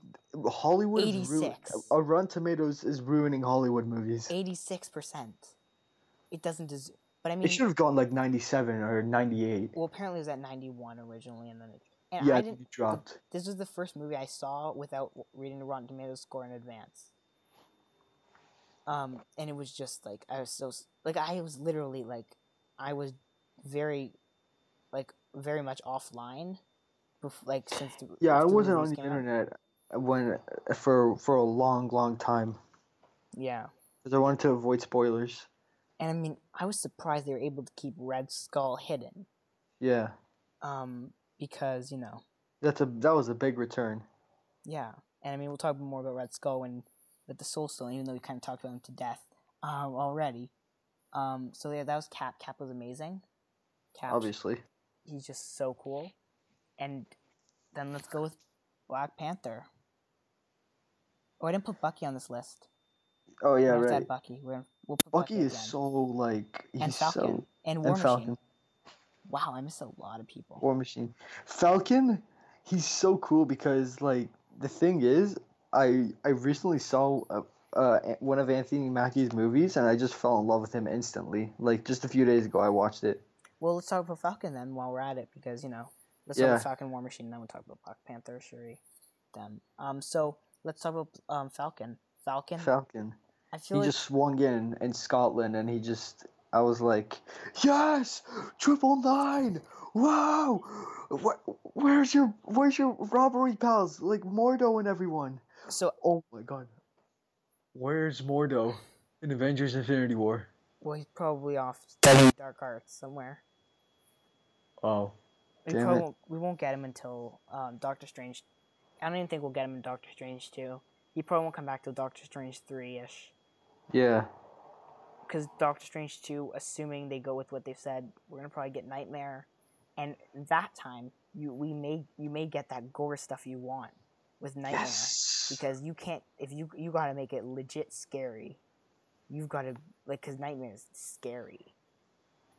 Hollywood. Ru- 86. uh, Rotten Tomatoes is ruining Hollywood movies. Eighty six percent. It doesn't deserve. But I mean, It should have gone like ninety-seven or ninety-eight. well, apparently it was at ninety one originally, and then it. And Yeah, I didn't. it dropped. This was the first movie I saw without reading the Rotten Tomatoes score in advance. Um, and it was just like I was so like I was literally like I was very, like very much offline, like since the Yeah, I wasn't on the came out. internet when for for a long, long time Yeah. because I wanted to avoid spoilers. And I mean, I was surprised they were able to keep Red Skull hidden. Yeah, Um, because, you know, that's a that was a big return. yeah. And I mean, we'll talk more about Red Skull when with the Soul Stone, even though we kind of talked about him to death um, already. Um, so yeah, that was Cap. Cap was amazing. Cap, Obviously, he's just so cool. And then let's go with Black Panther. Oh, I didn't put Bucky on this list. oh yeah, we have right. Bucky. We're we'll put Bucky is again. so like he's and Falcon so and War and Machine. Falcon, Wow, I missed a lot of people. War Machine, Falcon. He's so cool because like the thing is, I I recently saw uh, uh one of Anthony Mackie's movies and I just fell in love with him instantly. Like just a few days ago, I watched it. Well, let's talk about Falcon then while we're at it because you know let's Yeah. talk about Falcon War Machine, and then we'll talk about Black Panther, Shuri, them. Um, so let's talk about um Falcon. Falcon. Falcon. I feel he like just swung in in Scotland, and he just. I was like, yes, triple nine. Wow, Where, where's your where's your robbery pals like Mordo and everyone? so. Oh my god, where's Mordo in Avengers: Infinity War? Well, he's probably off Studying Dark Arts somewhere. Oh, We Damn probably it. won't, we won't get him until um, Doctor Strange. I don't even think we'll get him in Doctor Strange two. He probably won't come back till Doctor Strange three ish. yeah, because Doctor Strange 2, assuming they go with what they've said, we're gonna probably get Nightmare, and that time you we may you may get that gore stuff you want with Nightmare yes. because you can't if you you gotta make it legit scary. You've got to like because Nightmare is scary.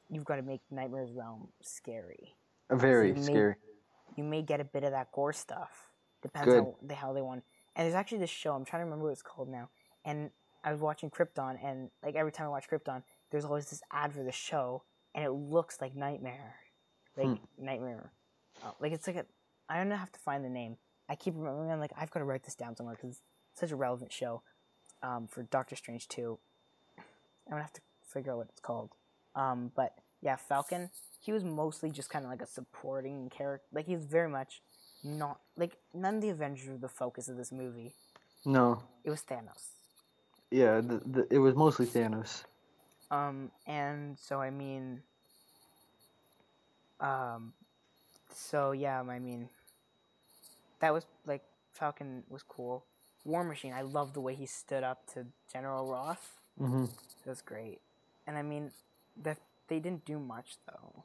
You've got to make Nightmare's realm scary. Very so you may- scary. You may get a bit of that gore stuff. Depends Good. on the how they want. And there's actually this show. I'm trying to remember what it's called now. And I was watching Krypton, and like every time I watch Krypton, there's always this ad for the show, and it looks like Nightmare, like Hmm. Nightmare. Uh, like it's like a. I don't know. Have to find the name. I keep remembering. I'm like I've got to write this down somewhere because it's such a relevant show um, for Doctor Strange 2. I'm gonna have to figure out what it's called. Um, but yeah, Falcon, he was mostly just kind of like a supporting character. Like he's very much not like none of the Avengers were the focus of this movie. No. It was Thanos. Yeah, the, the, it was mostly Thanos. Um, and so I mean, um, so yeah, I mean, that was like Falcon was cool. War Machine, I love the way he stood up to General Ross. Mm-hmm. Great, and I mean, that they didn't do much though.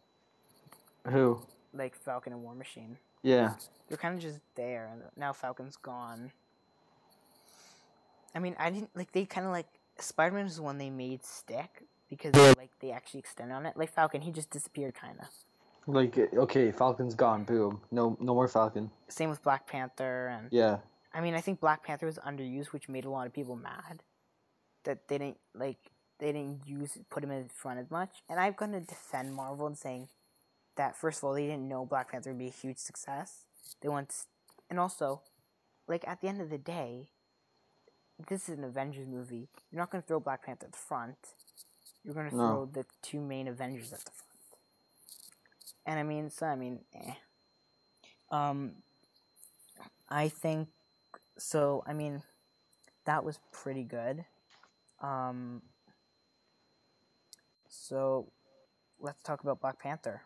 Who? Like Falcon and War Machine. Yeah. They're kind of just there, and now Falcon's gone. I mean, I didn't like. They kind of like Spider Man was the one they made stick because like they actually extended on it. Like Falcon, he just disappeared, kind of. Like okay, Falcon's gone. Boom. No, no more Falcon. Same with Black Panther and. Yeah. I mean, I think Black Panther was underused, which made a lot of people mad. That they didn't like they didn't use put him in front as much. And I'm gonna defend Marvel and saying that first of all they didn't know Black Panther would be a huge success. They want, and also, like at the end of the day, this is an Avengers movie. You're not gonna throw Black Panther at the front. You're gonna No. throw the two main Avengers at the front. And I mean, so I mean, eh. Um, I think so. I mean, that was pretty good. Um, so let's talk about Black Panther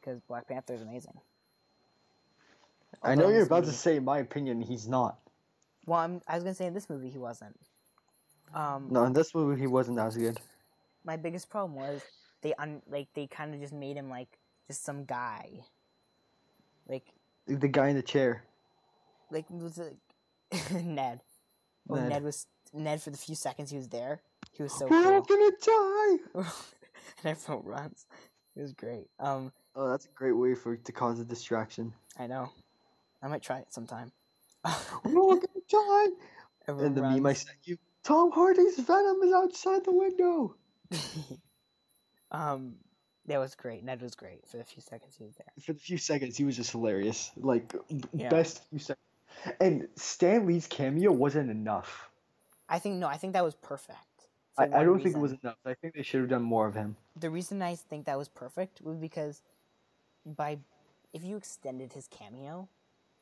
because Black Panther is amazing. I know you're about to movie- say my opinion. He's not. Well, I'm, I was gonna say in this movie he wasn't. Um, No, in this movie he wasn't as good. my biggest problem was they un like they kind of just made him like just some guy. Like The guy in the chair. like it was like Ned. Oh, Ned. Ned. was Ned for the few seconds he was there. He was so We're all gonna die. and everyone runs. It was great. Um, Oh, that's a great way for to cause a distraction. I know. I might try it sometime. We're all gonna die. everyone And the meme I sent you. Tom Hardy's Venom is outside the window. um, that was great. Ned was great for the few seconds he was there. For the few seconds, he was just hilarious. Like Yeah. best few seconds. And Stan Lee's cameo wasn't enough. I think no, I think that was perfect. I, I don't think it was enough. I think they should have done more of him. the reason I think that was perfect was because by if you extended his cameo,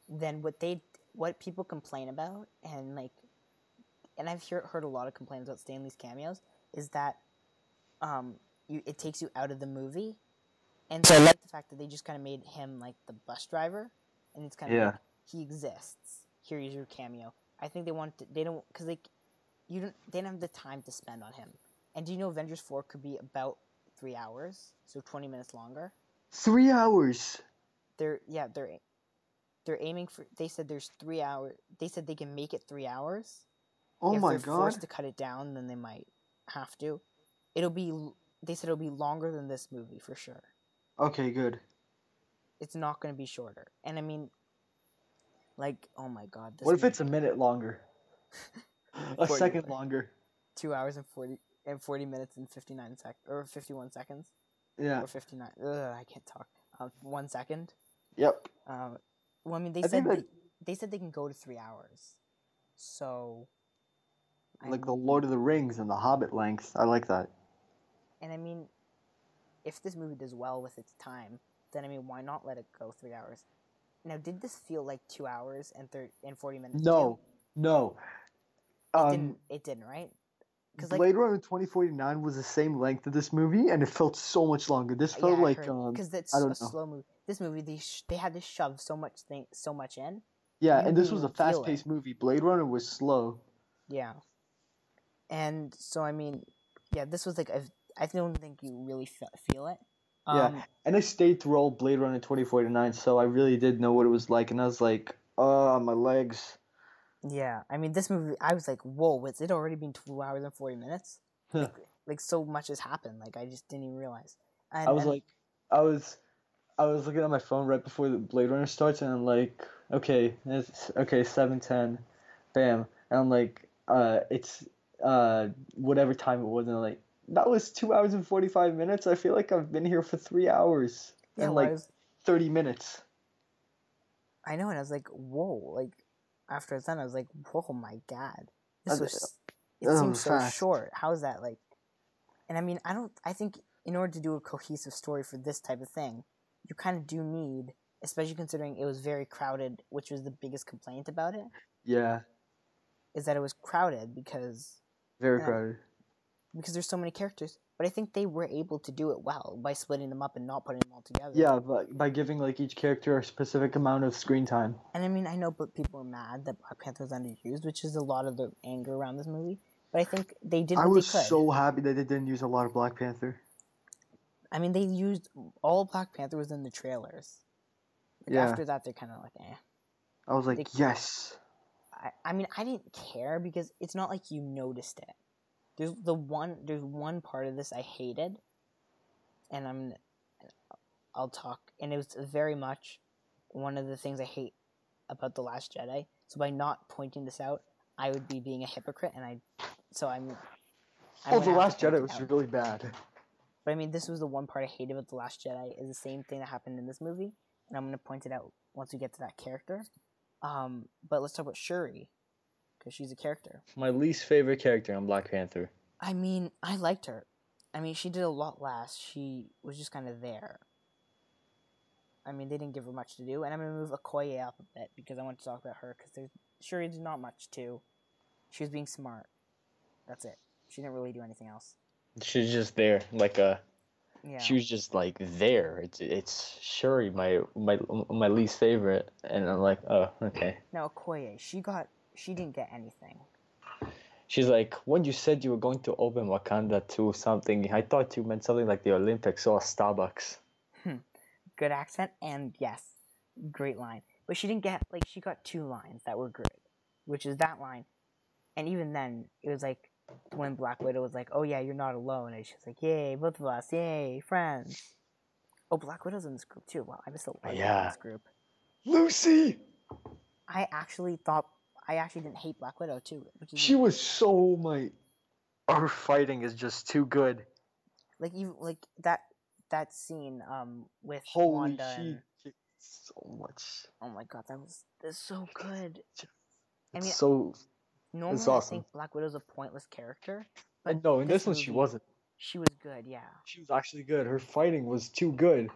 then what they what people complain about and like and I've hear, heard a lot of complaints about Stan Lee's cameos is that um you it takes you out of the movie and so I like the fact that they just kind of made him like the bus driver and it's kind of Yeah. like, he exists here is your cameo I think they want to, they don't because like you don't they don't have the time to spend on him and do you know Avengers 4 could be about three hours, so 20 minutes longer? Three hours. They're, yeah, they're, they're aiming for, they said there's three hours, they said they can make it three hours. Oh if my they're god. forced to cut it down, then they might have to. It'll be, they said it'll be longer than this movie for sure. Okay, good. It's not going to be shorter. And I mean, like, oh my god. This What if movie- it's a minute longer? a second minutes. longer. two hours and 40, and 40 minutes and 59 sec, or 51 seconds? Yeah. Or 59, ugh, I can't talk. Um, one second? Yep. Um, well, I mean, they I said they, that- they said they can go to three hours. So, I Like the Lord of the Rings and the Hobbit length. I like that. and I mean, if this movie does well with its time, then I mean, why not let it go three hours? Now, did this feel like two hours and thir- and forty minutes? No, you? No, no. it Um, didn't. It didn't, right? Because like, Blade Runner 2049 was the same length of this movie, and it felt so much longer. This felt like um, because it's I a don't know. slow movie. This movie, they sh- they had to shove so much thing, so much in. yeah, and this was a it. fast-paced movie. Blade Runner was slow. Yeah. And so I mean, yeah, this was like a, I don't think you really fe- feel it. Yeah. Um, And I stayed through all Blade Runner 2049, so I really did know what it was like, and I was like, oh, my legs. Yeah, I mean, this movie, I was like, whoa, has it already been two hours and 40 minutes? Huh. like, like, so much has happened. Like, I just didn't even realize. And, I was and- like, I was, I was looking at my phone right before the Blade Runner starts, and I'm like, okay, it's okay, seven ten, bam, and I'm like, uh, it's uh, whatever time it was, and I'm like, that was two hours and forty five minutes. I feel like I've been here for three hours yeah, and well, like was- thirty minutes. I know, and I was like, whoa, like, after it's done, I was like, "Oh my god, this was it seems oh, so fast. short. How is that like?" And I mean, I don't. I think in order to do a cohesive story for this type of thing, you kind of do need, especially considering it was very crowded, which was the biggest complaint about it. Yeah. Is that it was crowded because. Very crowded. Because there's so many characters, but I think they were able to do it well by splitting them up and not putting them all together. Yeah, but by giving like each character a specific amount of screen time. And I mean, I know, but people are mad that Black Panther was underused, which is a lot of the anger around this movie. But I think they did. I was so happy that they didn't use a lot of Black Panther. I mean, they used all Black Panther was in the trailers. Like, yeah. After that, they're kind of like, eh. I was like, they, yes. I, I mean, I didn't care because it's not like you noticed it. There's the one. There's one part of this I hated, and I'm. I'll talk, and it was very much one of the things I hate about the Last Jedi. So by not pointing this out, I would be being a hypocrite, and I. So I'm. I'm oh, the Last Jedi was really bad. But I mean, this was the one part I hated about The Last Jedi is the same thing that happened in this movie, and I'm going to point it out once we get to that character. Um, but let's talk about Shuri, because she's a character. My least favorite character on Black Panther. I mean, I liked her. I mean, she did a lot less. She was just kind of there. I mean, they didn't give her much to do, and I'm gonna move Okoye up a bit because I want to talk about her because there's Shuri's not much to. She was being smart. That's it. She didn't really do anything else. She's just there, like a. Yeah. She was just like there. It's it's Shuri, my my my least favorite, and I'm like, oh, okay. Now Okoye, she got she didn't get anything. She's like, when you said you were going to open Wakanda to something, I thought you meant something like the Olympics or Starbucks. Hmm. Good accent, and yes, great line. But she didn't get like she got two lines that were good, which is that line, and even then it was like when Black Widow was like, "Oh yeah, you're not alone," and she's like, "Yay, both of us, yay, friends." Oh, Black Widow's in this group too. Wow, I missed a lot yeah. in this group. Lucy. I actually thought I actually didn't hate Black Widow too. she was so my. Her fighting is just too good. Like you, like that that scene um with Holy Wanda she and, so much. Oh my god, that was that's so good. It's I mean, so Normally, it's awesome. I think Black Widow's a pointless character. But no, in this, this one she wasn't. She was good, yeah. She was actually good. Her fighting was too good.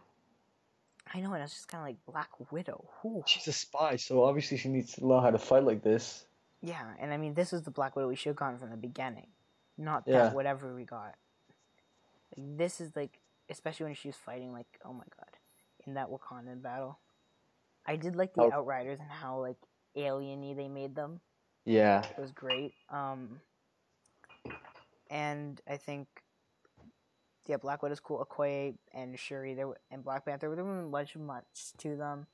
I know, and it's just kind of like Black Widow. She's a spy, so obviously she needs to learn how to fight like this. Yeah, and I mean, this is the Black Widow we should have gotten from the beginning, not yeah. that whatever we got. Like, this is like, especially when she was fighting, like, oh my god, in that Wakandan battle. I did like the oh. Outriders and how like alieny they made them. Yeah. It was great. Um, and I think, yeah, Black Widow's cool. Okoye and Shuri there and Black Panther. There wasn't much much to them.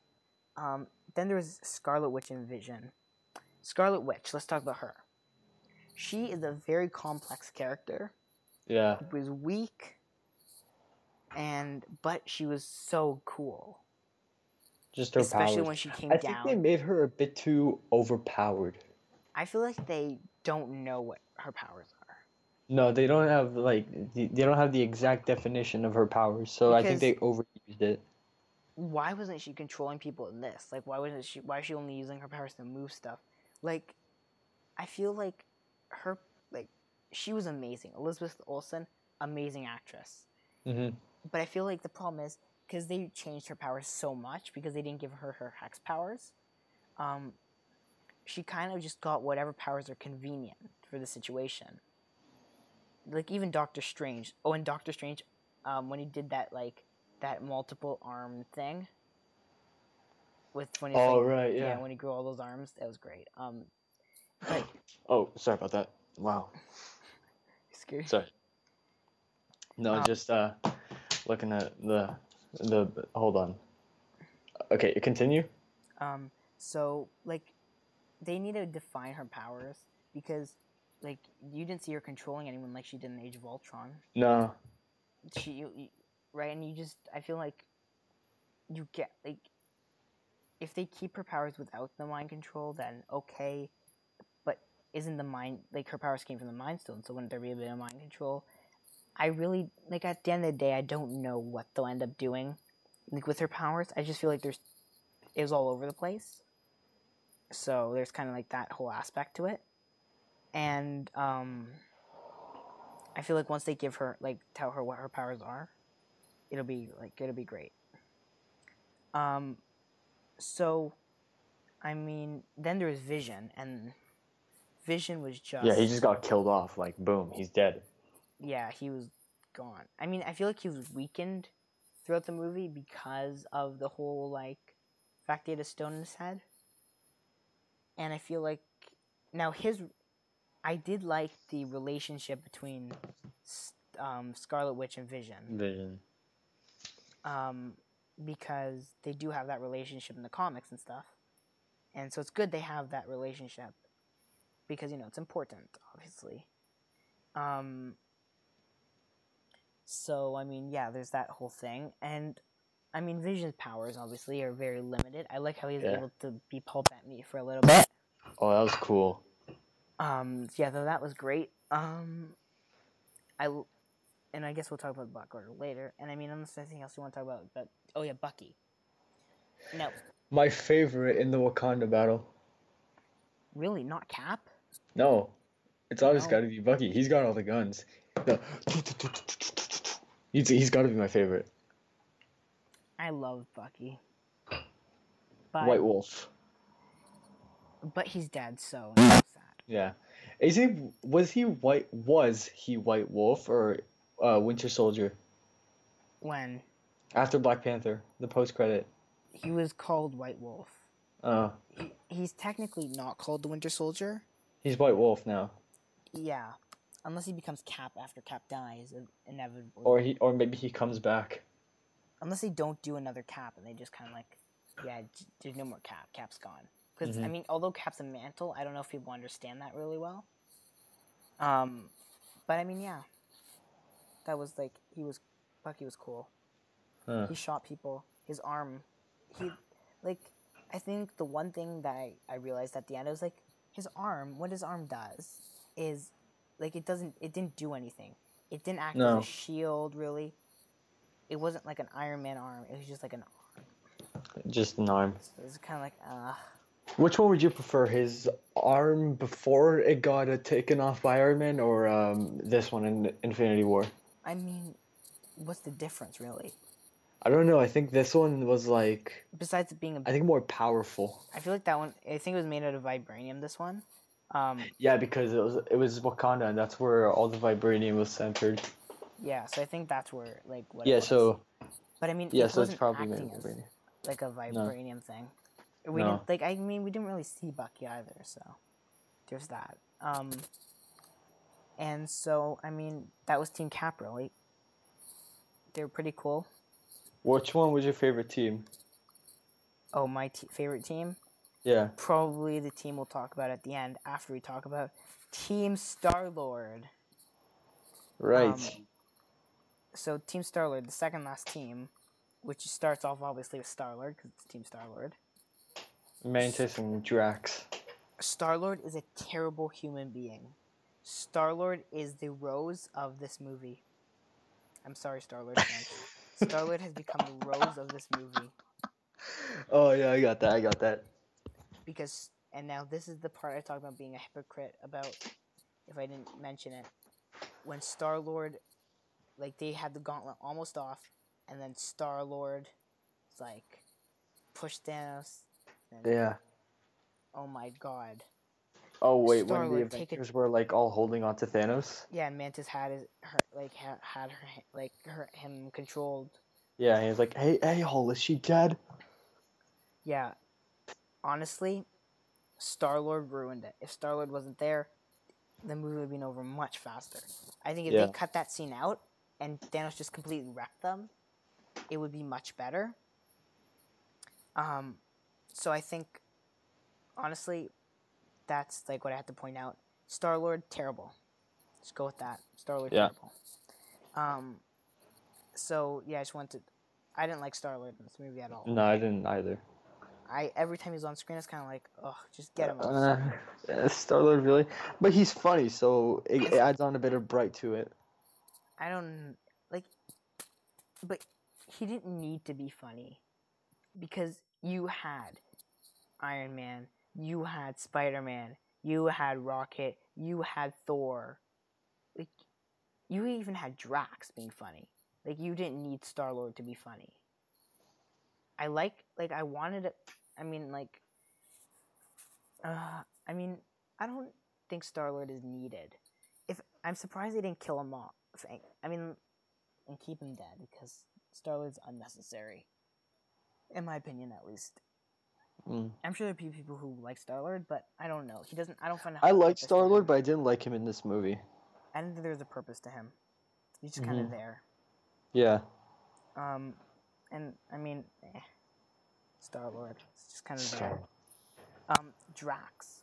Um, then there was Scarlet Witch and Vision. Scarlet Witch. Let's talk about her. She is a very complex character. Yeah. she Was weak. And but she was so cool. Just her Especially powers. when she came I down. I think they made her a bit too overpowered. I feel like they don't know what her powers are. No, they don't have like they don't have the exact definition of her powers, so because I think they overused it. Why wasn't she controlling people in this? Like, why wasn't she? Why is she only using her powers to move stuff? Like, I feel like her like she was amazing. Elizabeth Olsen, amazing actress. Mm-hmm. But I feel like the problem is because they changed her powers so much because they didn't give her her hex powers. Um, she kind of just got whatever powers are convenient for the situation. Like even Doctor Strange. Oh, and Doctor Strange, um, when he did that like that multiple arm thing. With when he oh like, right yeah. yeah when he grew all those arms that was great. Um, but oh sorry about that. Wow. Scary. Sorry. No, um, just uh, looking at the the hold on. Okay, continue. Um. So like they need to define her powers because like you didn't see her controlling anyone like she did in Age of Ultron. No. She you, you, right? And you just I feel like you get like if they keep her powers without the mind control then okay. But isn't the mind like her powers came from the mind stone so wouldn't there be a bit of mind control? I really like at the end of the day i don't know what they'll end up doing like with her powers. I just feel like there's it was all over the place. So there's kind of like that whole aspect to it, and um, I feel like once they give her like tell her what her powers are, it'll be like it'll be great. Um, so, I mean, then there was Vision, and Vision was just Yeah, he just got killed off. Like, boom, he's dead. yeah, he was gone. I mean, I feel like he was weakened throughout the movie because of the whole like fact he had a stone in his head. And I feel like now his I did like the relationship between um, Scarlet Witch and Vision Vision. um, because they do have that relationship in the comics and stuff. And so it's good they have that relationship because you know it's important, obviously. Um, so I mean, yeah, there's that whole thing, and I mean, Vision's powers obviously are very limited. I like how he's Yeah. able to be Paul Bettany for a little bit. Oh, that was cool. Um, yeah, though that was great. Um, I and I guess we'll talk about Black Order later. And I mean, unless there's anything else you want to talk about, but oh yeah, Bucky. No, My favorite in the Wakanda battle. really, not Cap. No, it's always No. got to be Bucky. He's got all the guns. The- He's, he's got to be my favorite. I love Bucky. But White Wolf. but he's dead, so. Yeah. Is he was he white was he White Wolf or uh, Winter Soldier When after Black Panther the post credit? he was called White Wolf. Uh, He, he's technically not called the Winter Soldier. he's White Wolf now, Yeah, unless he becomes Cap after Cap dies, inevitably. or he or maybe he comes back. unless they don't do another cap and they just kind of like, yeah, there's no more cap. Cap's gone. Because I Mhm. mean, although Cap's a mantle, I don't know if people understand that really well. Um, but I mean, yeah, that was like he was Bucky was cool. Huh. He shot people. His arm, he like. I think the one thing that I, I realized at the end, I was like, his arm. What his arm does is, like, it doesn't. It didn't do anything. It didn't act No. as a shield, really. It wasn't like an Iron Man arm. It was just like an arm. Just an arm. So it was kind of like, uh, Which one would you prefer? His arm before it got uh, taken off by Iron Man, or um, this one in Infinity War? I mean, what's the difference, really? I don't know. I think this one was like Besides it being a, I think more powerful. I feel like that one. I think it was made out of vibranium. This one, um, Yeah, because it was it was Wakanda, and that's where all the vibranium was centered. yeah. So I think that's where like what. Yeah, it was. so But I mean, yeah, it so it's probably made as, vibranium. like a vibranium thing. We No. didn't like. I mean, we didn't really see Bucky either, so there's that. Um, and so I mean, that was Team Cap, really. They were pretty cool. Which one was your favorite team? Oh, my t- favorite team, Yeah. probably the team we'll talk about at the end after we talk about Team Star Lord. Right. Um, So Team Star Lord, the second last team, which starts off obviously with Star Lord because it's Team Star Lord. Mantis and Drax. Star Lord is a terrible human being. Star Lord is the Rose of this movie. I'm sorry, Star Lord. Star Lord has become the Rose of this movie Oh yeah, I got that. I got that. because, and now this is the part I talk about being a hypocrite about. If I didn't mention it, when Star Lord, like they had the gauntlet almost off, and then Star Lord, like, pushed Thanos. Yeah. Oh my God. Oh wait, when the take a- Avengers were like all holding on to Thanos. Yeah, Mantis had his, her like ha- had her like her him controlled. Yeah, he was like, "Hey, hey, hole, is she dead?" Yeah, honestly, Star Lord ruined it. If Star Lord wasn't there, the movie would have been over much faster. I think if Yeah. they cut that scene out and Thanos just completely wrecked them, it would be much better. Um, so I think, honestly, that's like what I have to point out. Star Lord terrible. Just go with that. Star Lord Yeah. terrible. Um, so yeah, I just wanted. To, I didn't like Star Lord in this movie at all. No, I didn't either. I every time he's on screen, it's kind of like, oh, just get him. Uh, Star Lord really, but he's funny, so it, it adds on a bit of bright to it. I don't like, but he didn't need to be funny because you had Iron Man, you had Spider Man, you had Rocket, you had Thor. Like, you even had Drax being funny. Like, you didn't need Star Lord to be funny. I like, like, I wanted it. I mean, like, uh, I mean, I don't think Star Lord is needed. If I'm surprised they didn't kill him off. I mean, and keep him dead because Star Lord's unnecessary, in my opinion, at least. Mm. I'm sure there are people who like Star Lord, but I don't know. He doesn't. I don't find. I like Star Lord, but I didn't like him in this movie. I didn't think there was a purpose to him. He's just kind of there. Yeah. Um, and I mean, eh, Star Lord. It's just kind of there. Um, Drax.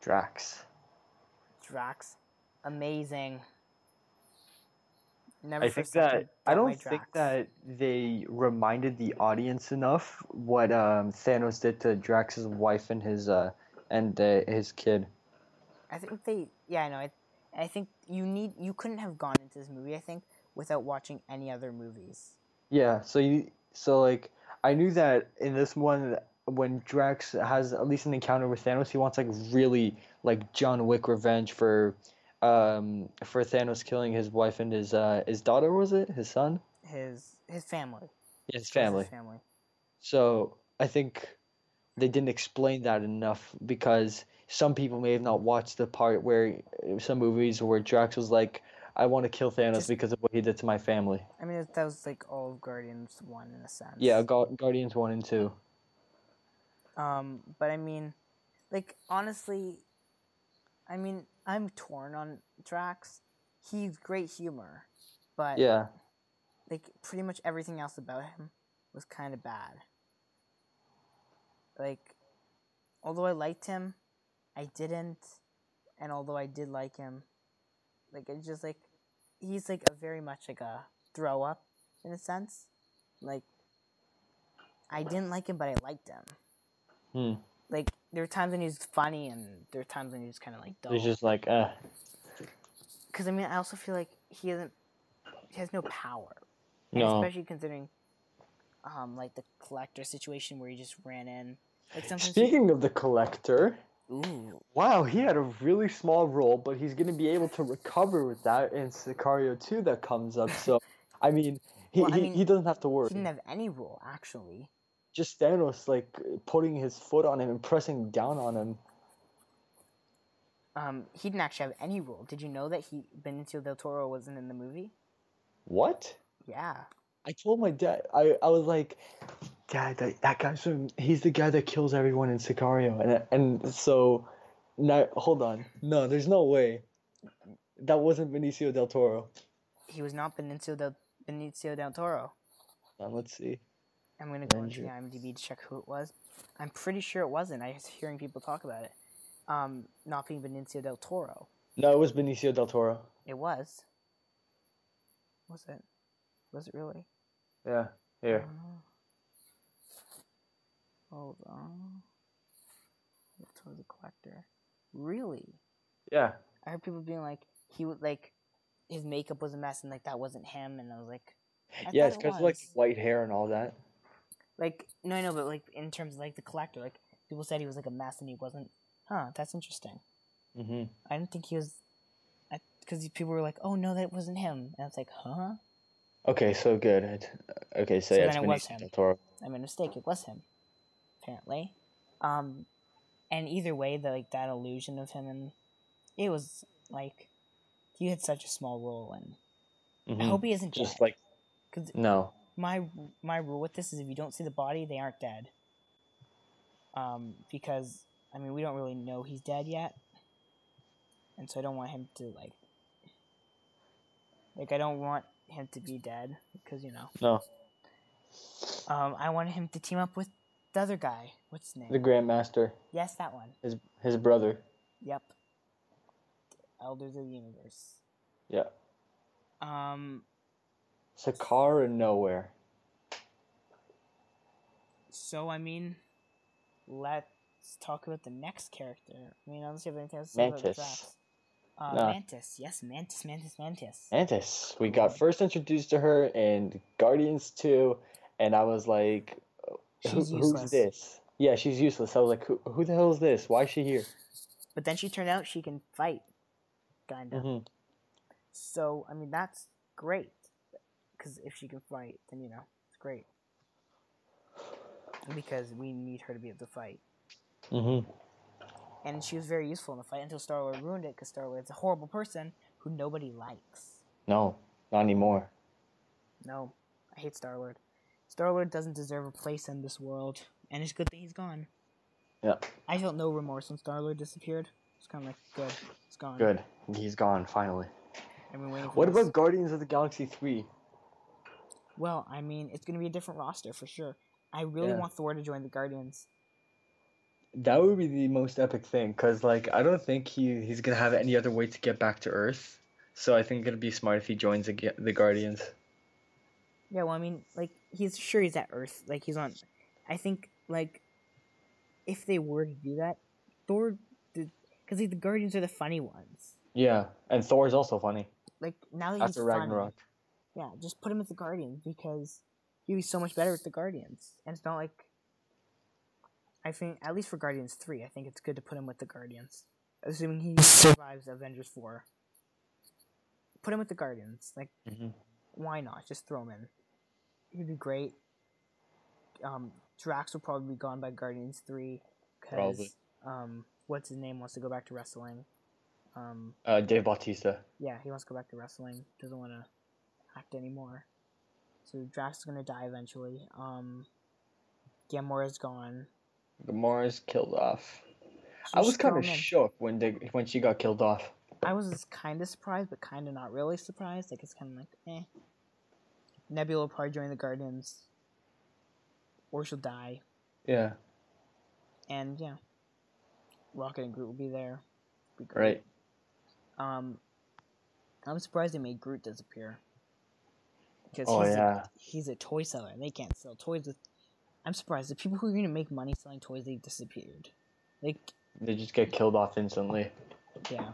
Drax. Drax, amazing. Never I think that I don't think that they reminded the audience enough what um, Thanos did to Drax's wife and his uh, and uh, his kid. I think they. Yeah, I know. I, I think you need. You couldn't have gone into this movie. I think without watching any other movies. Yeah, so you so like I knew that in this one when Drax has at least an encounter with Thanos, he wants like really like John Wick revenge for um for Thanos killing his wife and his uh his daughter was it? His son? His his family. His His family. family. So I think they didn't explain that enough because some people may have not watched the part where some movies where Drax was like, I want to kill Thanos Just- because of what he did to my family. I mean, that was like all of Guardians one in a sense. Yeah, Guardians 1 and 2. Um, but I mean, like honestly, I mean, I'm torn on Drax. He's great humor, but Yeah. like pretty much everything else about him was kind of bad. Like, although I liked him, I didn't, and although I did like him, like it's just like he's like a very much like a throw up in a sense. Like, I didn't like him, but I liked him. Hmm. Like there are times when he's funny, and there are times when he's was kind of like dull. It's just like, uh, Because I mean, I also feel like he hasn't, he has no power. No. especially considering, um, like the collector situation where he just ran in. Like sometimes. he- Speaking of the collector, Ooh. wow, he had a really small role, but he's going to be able to recover with that in Sicario 2 that comes up. So, I mean, he, Well, I he, mean, he doesn't have to worry. He worry. didn't have any role, actually. Just Thanos, like, putting his foot on him and pressing down on him. Um, he didn't actually have any role. Did you know that he Benicio del Toro wasn't in the movie? What? Yeah. I told my dad, I, I was like, Dad, that, that guy's from, he's the guy that kills everyone in Sicario. And, and so, now, hold on. No, there's no way. That wasn't Benicio del Toro. He was not Benicio del Benicio del Toro. Um, let's see. I'm gonna go into the IMDb to check who it was. I'm pretty sure it wasn't. I was hearing people talk about it. Um, not being Benicio del Toro. No, it was Benicio del Toro. It was. Was it? Was it really? Yeah, here. Uh, hold on. Toro the collector. Really? Yeah. I heard people being like, he would like, his makeup was a mess and like that wasn't him, and I was like, I yeah, it's because of like white hair and all that. Like no, I know, but like in terms of like the collector, like people said he was like a mess and he wasn't. Huh, that's interesting. Mm-hmm. I didn't think he was, because people were like, "Oh no, that wasn't him," and I was like, "Huh?" Okay, so good. It- Okay, so, So yeah, then it's it was him. Toro. I made a mistake. It was him, apparently. Um, and either way, the like that illusion of him and it was like he had such a small role, and I Mhm. hope he isn't Just dead. like Because no. My my rule with this is if you don't see the body, they aren't dead. Um, because I mean we don't really know he's dead yet, and so I don't want him to like, like I don't want him to be dead because you know. No. Um, I want him to team up with the other guy. What's his name? The Grandmaster, yes, that one. his his brother. Yep. Elders of the Universe. Yeah. Um, Sakaar nowhere. so I mean, let's talk about the next character. I mean, unless you have anything else to say about the Mantis. Uh, No. Mantis, yes, Mantis, Mantis, Mantis. Mantis. We got first introduced to her in Guardians 2, and I was like, Who, who's this? Yeah, she's useless. I was like, who, who the hell is this? Why is she here? But then she turned out she can fight, kinda. Mhm. So I mean that's great, because if she can fight, then you know it's great. Because we need her to be able to fight, Mm-hmm. and she was very useful in the fight until Star Lord ruined it. Because Star Lord's a horrible person who nobody likes. No, not anymore. No, I hate Star Lord. Star Lord doesn't deserve a place in this world, and it's good that he's gone. Yeah. I felt no remorse when Star Lord disappeared. It's kind of like good, it's gone. Good. He's gone finally. I've been waiting for What this. about Guardians of the Galaxy 3? Well, I mean, it's gonna be a different roster for sure. I really Yeah. want Thor to join the Guardians. That would be the most epic thing, because, like, I don't think he, he's going to have any other way to get back to Earth. So I think it'd be smart if he joins the, Ga- the Guardians. Yeah, well, I mean, like he's sure he's at Earth. Like he's on. I think like if they were to do that, Thor, because like, the Guardians are the funny ones. Yeah, and Thor's also funny. Like now that After he's funny, Ragnarok. Yeah, just put him with the Guardians because he'd be so much better with the Guardians. And it's not like I think at least for Guardians three, I think it's good to put him with the Guardians, assuming he survives Avengers four. Put him with the Guardians. Like, Mhm. why not? Just throw him in. He'd be great. Um, Drax will probably be gone by Guardians three, because um, what's his name wants to go back to wrestling. Um, Uh, Dave Bautista. yeah, he wants to go back to wrestling. Doesn't want to act anymore. So Drax is gonna die eventually. Um, Gamora's gone. Gamora's killed off. So I was kind of shook when they when she got killed off. I was kind of surprised, but kind of not really surprised. Like it's kind of like, eh. Nebula will probably join the Guardians, or she'll die, Yeah, and yeah, Rocket and Groot will be there. Be great. right. Um, I'm surprised they made Groot disappear. Because Oh he's yeah. a, he's a toy seller, and they can't sell toys with. I'm surprised the people who are gonna make money selling toys they disappeared. Like They just get killed off instantly. yeah,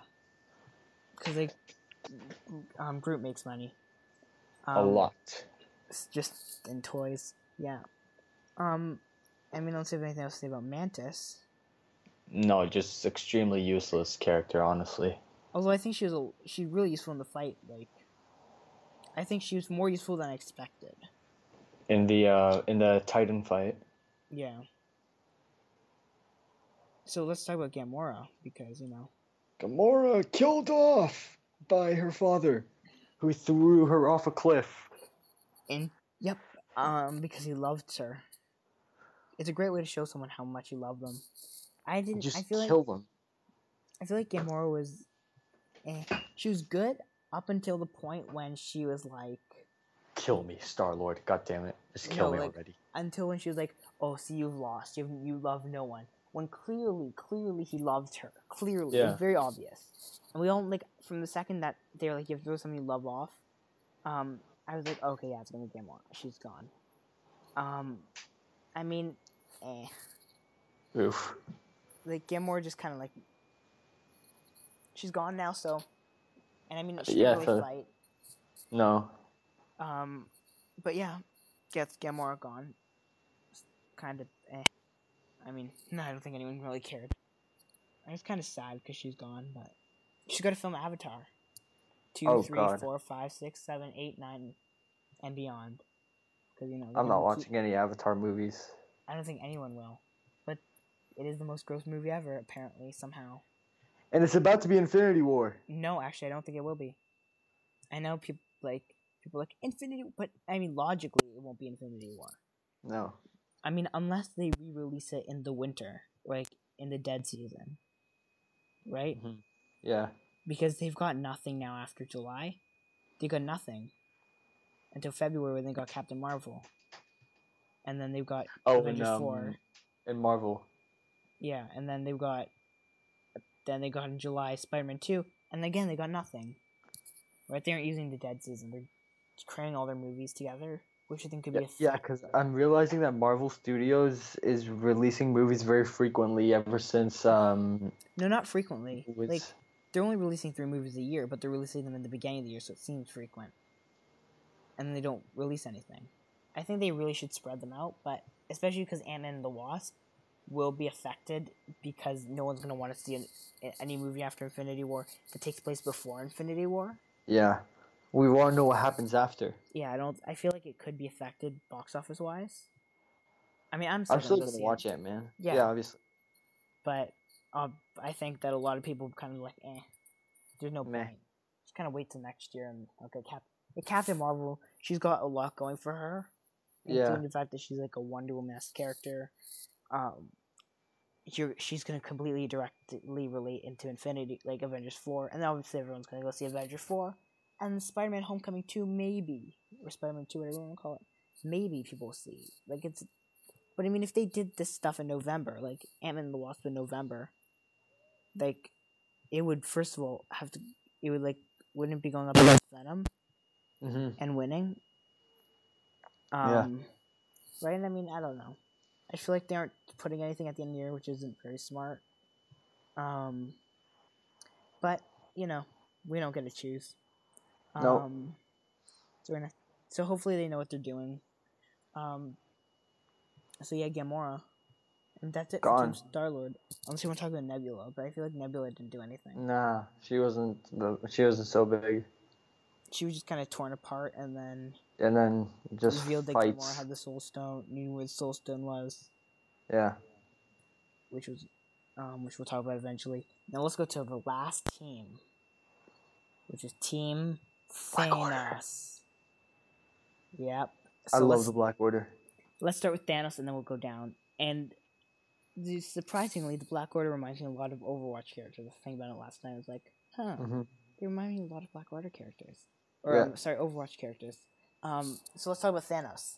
because like um Groot makes money. A Um, lot. just in toys. Yeah. Um, and we don't have anything else to say about Mantis. No, just extremely useless character, honestly. Although I think she was a, she really useful in the fight. Like, I think she was more useful than I expected. In the uh in the Titan fight. Yeah. So let's talk about Gamora because you know Gamora killed off by her father, who threw her off a cliff. and yep um because he loved her. It's a great way to show someone how much you love them. I didn't. Just I feel like killed him. I feel like Gamora was, eh, she was good up until the point when she was like, Kill me, Star Lord. God damn it. Just No, kill me like- already. until when she was like, "Oh, see, you've lost. You you love no one." When clearly, clearly, he loved her. Clearly, it was very obvious. And we all like from the second that they were like, "You have to throw something you love off." Um, I was like, "Okay, yeah, it's gonna be Gamora. She's gone." Um, I mean, eh, Oof. like Gamora just kind of like she's gone now. So, and I mean, she Yeah, really so- fight. No. Um, but yeah, gets Gamora gone. Kind of, eh. I mean, no, I don't think anyone really cared. I was kind of sad because she's gone, but she's got to film Avatar. Two, Oh, three, four, five, six, seven, eight, nine, and beyond. Because you know, I'm not watching any Avatar movies. I don't think anyone will, but it is the most gross movie ever. Apparently, somehow. And it's about to be Infinity War. No, actually, I don't think it will be. I know people like people like Infinity, but I mean, logically, it won't be Infinity War. No. I mean, unless they re-release it in the winter, like in the dead season, right? Yeah. Because they've got nothing now after July. They got nothing until February when they got Captain Marvel, and then they've got Oh, Avengers and, um, four. and Marvel. Yeah, and then they've got, then they got in July Spider-Man two, and again they got nothing. Right? They aren't using the dead season. They're cramming all their movies together, which I think could Yeah, be a yeah, because I'm realizing that Marvel Studios is releasing movies very frequently ever since um No, not frequently. Like they're only releasing three movies a year, but they're releasing them in the beginning of the year, so it seems frequent. And then they don't release anything. I think they really should spread them out, but especially because Ant Man and the Wasp will be affected because no one's gonna want to see an, any movie after Infinity War that takes place before Infinity War. Yeah, we want to know what happens after. Yeah, I don't. I feel like it could be affected box office wise. I mean, I'm still I'm still gonna, gonna watch it. it, man. Yeah, yeah obviously. But um, I think that a lot of people kind of like, eh, there's no Meh. point. Just kind of wait till next year and okay, Cap. Captain Marvel, she's got a lot going for her. Yeah. The fact that she's like a Wonder Woman character, um, you're, she's gonna completely directly relate into Infinity, like Avengers four, and then obviously everyone's gonna go see Avengers four, and Spider Man Homecoming two maybe, or Spider Man two, whatever you want to call it, maybe people see. Like it's, but I mean, if they did this stuff in November, like Ant Man the Wasp in November, like it would first of all have to it would like wouldn't be going up against Venom mm-hmm. and winning. Um, yeah. Right? I mean, I don't know. I feel like they aren't putting anything at the end of the year, which isn't very smart. Um, but you know, we don't get to choose. Um, nope. so, gonna, so hopefully they know what they're doing. Um, so yeah, Gamora. And that's it Gone. Star Lord. Unless you want to talk about Nebula, but I feel like Nebula didn't do anything. Nah, she wasn't. The, she wasn't so big. She was just kind of torn apart, and then. And then just revealed fights. that Gamora had the Soul Stone. Knew where the Soul Stone was. Yeah. Which was, um, which we'll talk about eventually. Now let's go to the last team, which is Team Thanos. Yep. So I love the Black Order. Let's start with Thanos, and then we'll go down. And surprisingly, the Black Order reminds me a lot of Overwatch characters. I was thinking about it last night. I was like, huh, mm-hmm. they remind me a lot of Black Order characters. Or, yeah. um, sorry, Overwatch characters. Um, so let's talk about Thanos.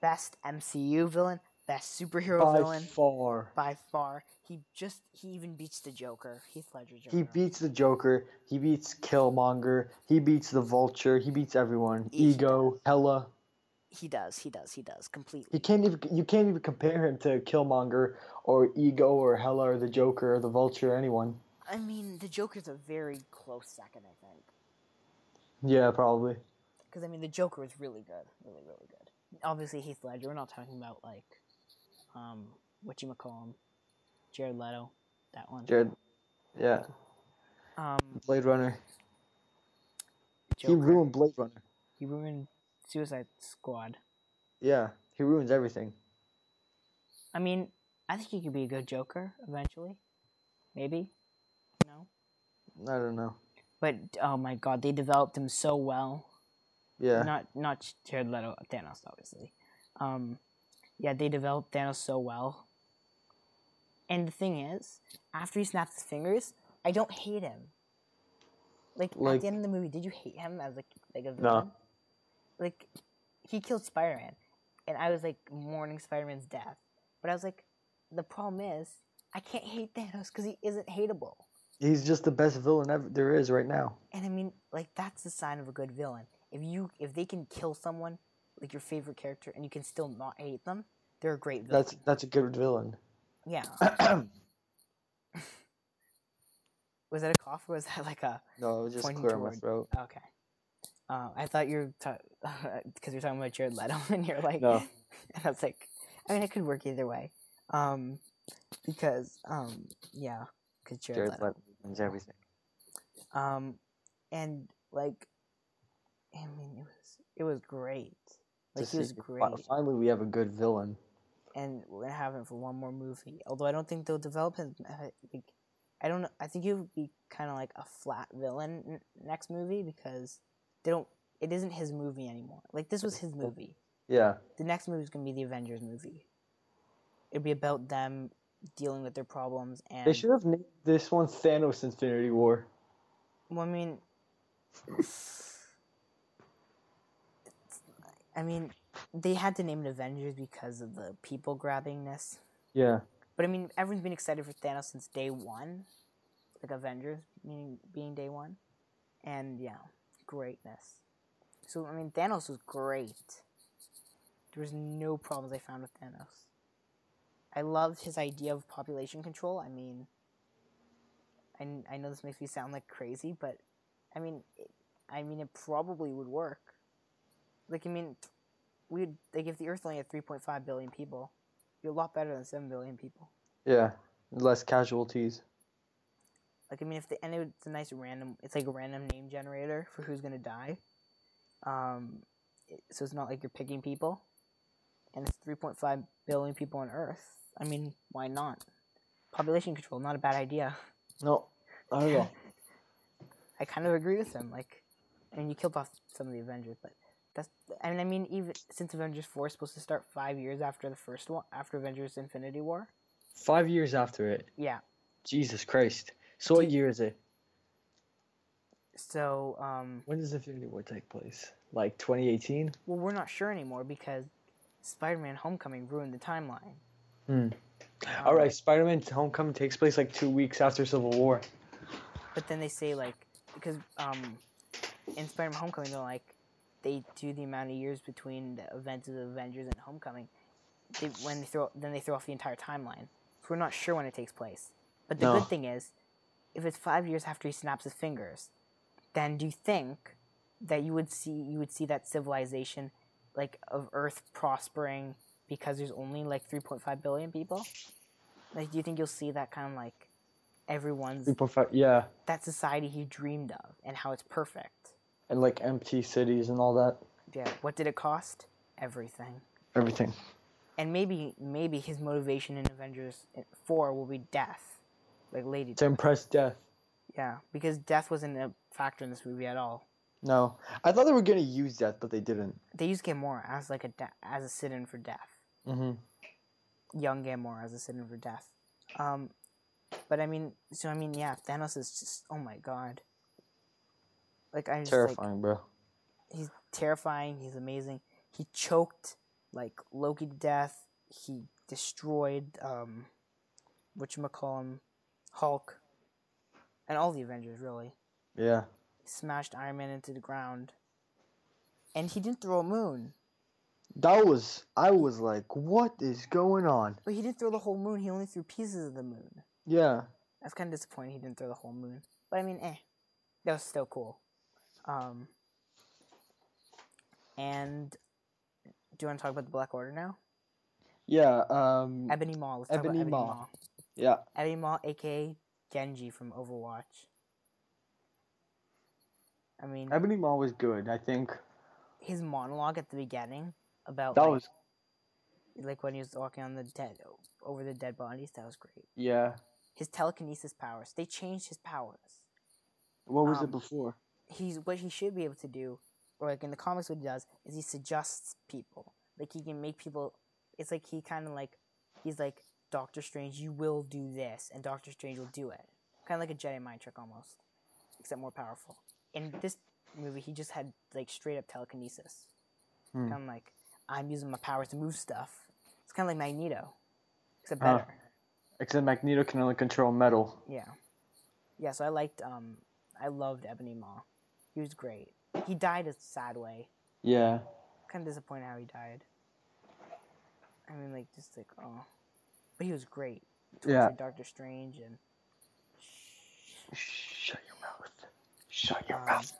Best MCU villain, best superhero by villain. By far. By far. He just, he even beats the Joker. Heath Ledger Joker. He beats the Joker. He beats Killmonger. He beats the Vulture. He beats everyone. Ego, Hela. He does. He does. He does completely. You can't even you can't even compare him to Killmonger or Ego or Hela or the Joker or the Vulture or anyone. I mean, the Joker's a very close second, I think. Yeah, probably. Because I mean, the Joker is really good, really, really good. Obviously, Heath Ledger. We're not talking about like, um, what you call him, Jared Leto, that one. Jared, yeah. Um, Blade Runner. Joker. He ruined Blade Runner. He ruined Suicide Squad. Yeah, he ruins everything. I mean, I think he could be a good Joker eventually. Maybe. No. I don't know. But oh my god, they developed him so well. Yeah. Not not Jared Leto, Thanos, obviously. Um, yeah, they developed Thanos so well. And the thing is, after he snaps his fingers, I don't hate him. Like, like at the end of the movie, did you hate him as like like a villain? No like he killed Spider Man, and I was like mourning Spider Man's death. But I was like, the problem is I can't hate Thanos because he isn't hateable. He's just the best villain ever there is right now. And I mean, like that's the sign of a good villain. If you if they can kill someone like your favorite character and you can still not hate them, they're a great villain. That's that's a good villain. Yeah. was that a cough or was that like a? No, it was just clear my throat. Okay. Uh, I thought you were because ta- you're talking about Jared Leto, and you're like, no. and I was like, I mean, it could work either way, um, because um, yeah, because Jared, Jared Leto wins everything. Um, and like, I mean, it was it was great. Like he was great. Finally, we have a good villain. And we're gonna have him for one more movie. Although I don't think they'll develop him. Uh, like, I don't know. I think he would be kind of like a flat villain n- next movie because they don't. It isn't his movie anymore. Like this was his movie. Yeah. The next movie is gonna be the Avengers movie. It'd be about them dealing with their problems and. They should have named this one Thanos Infinity War. Well, I mean. I mean, they had to name it Avengers because of the people grabbingness. Yeah. But I mean, everyone's been excited for Thanos since day one, like Avengers meaning being day one, and yeah greatness. So, I mean, Thanos was great. There was no problems I found with Thanos. I loved his idea of population control. I mean, I, I know this makes me sound like crazy, but I mean, it, I mean, it probably would work. Like, I mean, we'd like if the Earth only had 3.5 billion people, be a lot better than seven billion people. Yeah, less casualties. Like I mean, if the and it's a nice random, it's like a random name generator for who's gonna die. Um, it, so it's not like you're picking people, and it's 3.5 billion people on Earth. I mean, why not? Population control, not a bad idea. No, not at all. I kind of agree with him. Like, I mean, you killed off some of the Avengers, but that's. I mean, I mean, even since Avengers Four is supposed to start five years after the first one, after Avengers Infinity War. Five years after it. Yeah. Jesus Christ. So what year is it? So, um. When does Infinity War take place? Like 2018? Well, we're not sure anymore because Spider-Man: Homecoming ruined the timeline. Hmm. Um, All right, Spider-Man: Homecoming takes place like two weeks after Civil War. But then they say like because um, in Spider-Man: Homecoming they're like they do the amount of years between the events of the Avengers and Homecoming. They, when they throw then they throw off the entire timeline, so we're not sure when it takes place. But the No. good thing is, if it's five years after he snaps his fingers, then do you think that you would see you would see that civilization like of Earth prospering because there's only like 3.5 billion people? Like, do you think you'll see that kind of like everyone's 3.5 Yeah, that society he dreamed of and how it's perfect. And like empty cities and all that. Yeah. What did it cost? Everything. Everything. And maybe maybe his motivation in Avengers four will be death, like Lady. To impress death. Yeah, because death wasn't a factor in this movie at all. No, I thought they were gonna use death, but they didn't. They used Gamora as like a de- as a sit-in for death. Mm-hmm. Young Gamora as a sit-in for death. Um, but I mean, so I mean, yeah, Thanos is just oh my god. Like I just like Terrifying, bro. he's terrifying. He's amazing. He choked like Loki to death. He destroyed um, call him, Hulk, and all the Avengers really. Yeah. He smashed Iron Man into the ground, and he didn't throw a moon. That was. I was like, what is going on? But he didn't throw the whole moon. He only threw pieces of the moon. Yeah. I was kind of disappointing. He didn't throw the whole moon. But I mean, eh, that was still cool. Um, and do you want to talk about the Black Order now? Yeah. Um. Ebony Maw. Let's talk Ebony about Ebony Maw. Maw. Yeah. Ebony Maw, aka Genji from Overwatch. I mean, Ebony Maw was good. I think his monologue at the beginning about that like, was. like when he was walking on the dead over the dead bodies. That was great. Yeah. His telekinesis powers. They changed his powers. What was Um, it before? He's what he should be able to do, or like in the comics, what he does is he suggests people. Like he can make people. It's like he kind of like he's like Doctor Strange. You will do this, and Doctor Strange will do it. Kind of like a Jedi mind trick almost, except more powerful. In this movie, he just had like straight up telekinesis. Hmm. Kind of like I'm using my powers to move stuff. It's kind of like Magneto, except better. Except Magneto can only control metal. Yeah. Yeah, so I liked um I loved Ebony Maw. He was great. He died a sad way. Yeah. Kinda disappointed how he died. I mean like just like oh but he was great. Yeah. Doctor Strange and Shut your mouth. Shut your um, mouth.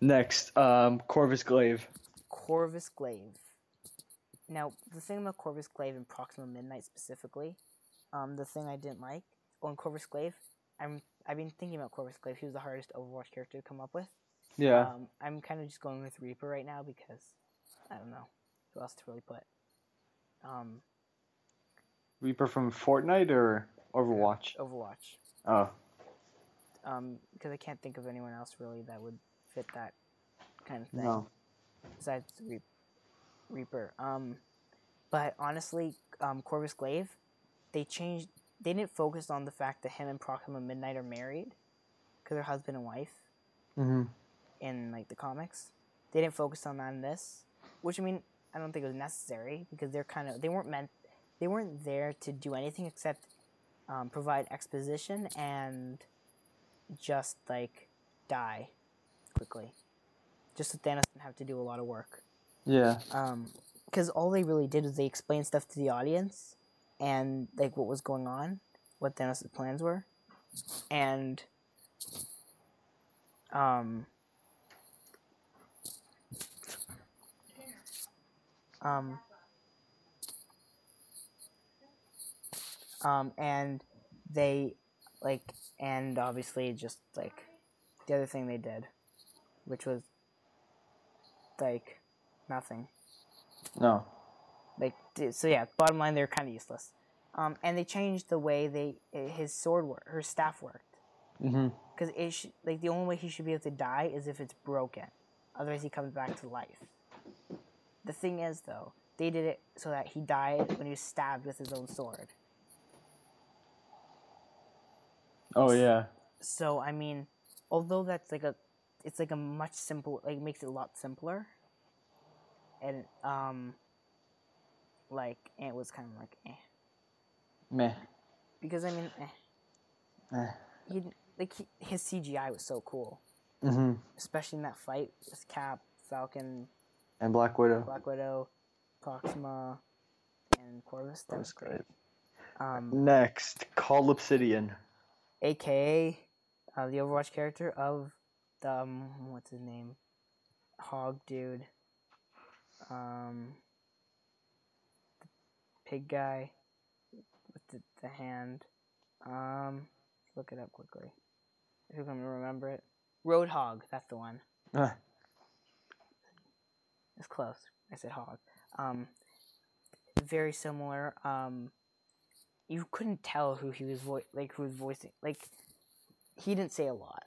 Next, um, Corvus Glaive. Corvus Glaive. Now the thing about Corvus Glaive and Proxima Midnight specifically, um, the thing I didn't like on Corvus Glaive, I'm I've been thinking about Corvus Glaive. He was the hardest Overwatch character to come up with. Yeah. Um, I'm kind of just going with Reaper right now because I don't know who else to really put. Um, Reaper from Fortnite or Overwatch? Overwatch. Oh. Um, because I can't think of anyone else really that would fit that kind of thing No. besides Reap- Reaper. Um, but honestly, um, Corvus Glaive, they changed. They didn't focus on the fact that him and Proxima Midnight are married, because they're husband and wife. Mm-hmm. In like the comics. They didn't focus on that in this, which I mean, I don't think it was necessary because they're kind of they weren't meant they weren't there to do anything except um, provide exposition and just like die quickly, just so Thanos didn't have to do a lot of work. Yeah. Um, Because all they really did was they explained stuff to the audience and like what was going on, what Thanos' plans were, and um um Um, and they like, and obviously just like the other thing they did, which was like nothing. No. Like so, yeah. Bottom line, they're kind of useless. Um, and they changed the way they his sword work, her staff worked. Mm-hmm. Because it sh- like the only way he should be able to die is if it's broken. Otherwise, he comes back to life. The thing is, though, they did it so that he died when he was stabbed with his own sword. Oh yeah. So I mean, although that's like a, it's like a much simple, like makes it a lot simpler. And um. Like it was kind of like eh. Meh. Because I mean, eh. Eh. He like he, his CGI was so cool. Mm-hmm. Especially in that fight with Cap, Falcon, and Black Widow. Black Widow, Proxima, and Corvus. That was great. Um, Next, Cull Obsidian. AKA uh, the Overwatch character of the um, what's his name, Hog dude. Um, pig guy with the, the hand. Um, look it up quickly. If you can remember it. Roadhog, that's the one. Uh. It's close. I said hog. Um, very similar. Um, you couldn't tell who he was vo- like who was voicing. Like, he didn't say a lot.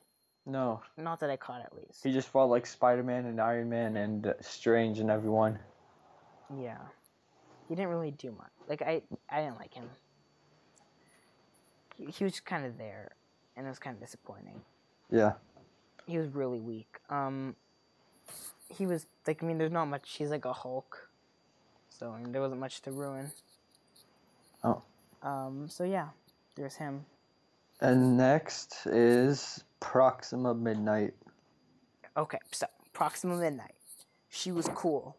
No. Not that I caught at least. He just fought like Spider Man and Iron Man and uh, Strange and everyone. Yeah. He didn't really do much. Like I, I didn't like him. He, he was kind of there, and it was kind of disappointing. Yeah. He was really weak. Um, he was like, I mean, there's not much. He's like a Hulk, so I mean, there wasn't much to ruin. Oh. Um. So yeah, there's him. And next is Proxima Midnight. Okay, so Proxima Midnight. She was cool.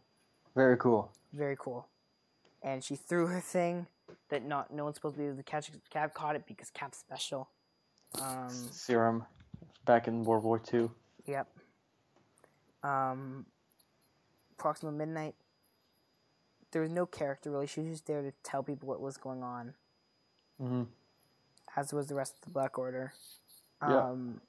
Very cool. Very cool. And she threw her thing that not no one's supposed to be able to catch. Cap caught it because Cap's special. Um, Serum, back in World War Two. Yep. Um, Proxima Midnight. There was no character really. She was just there to tell people what was going on. Mm-hmm. As was the rest of the Black Order. Yeah. Um,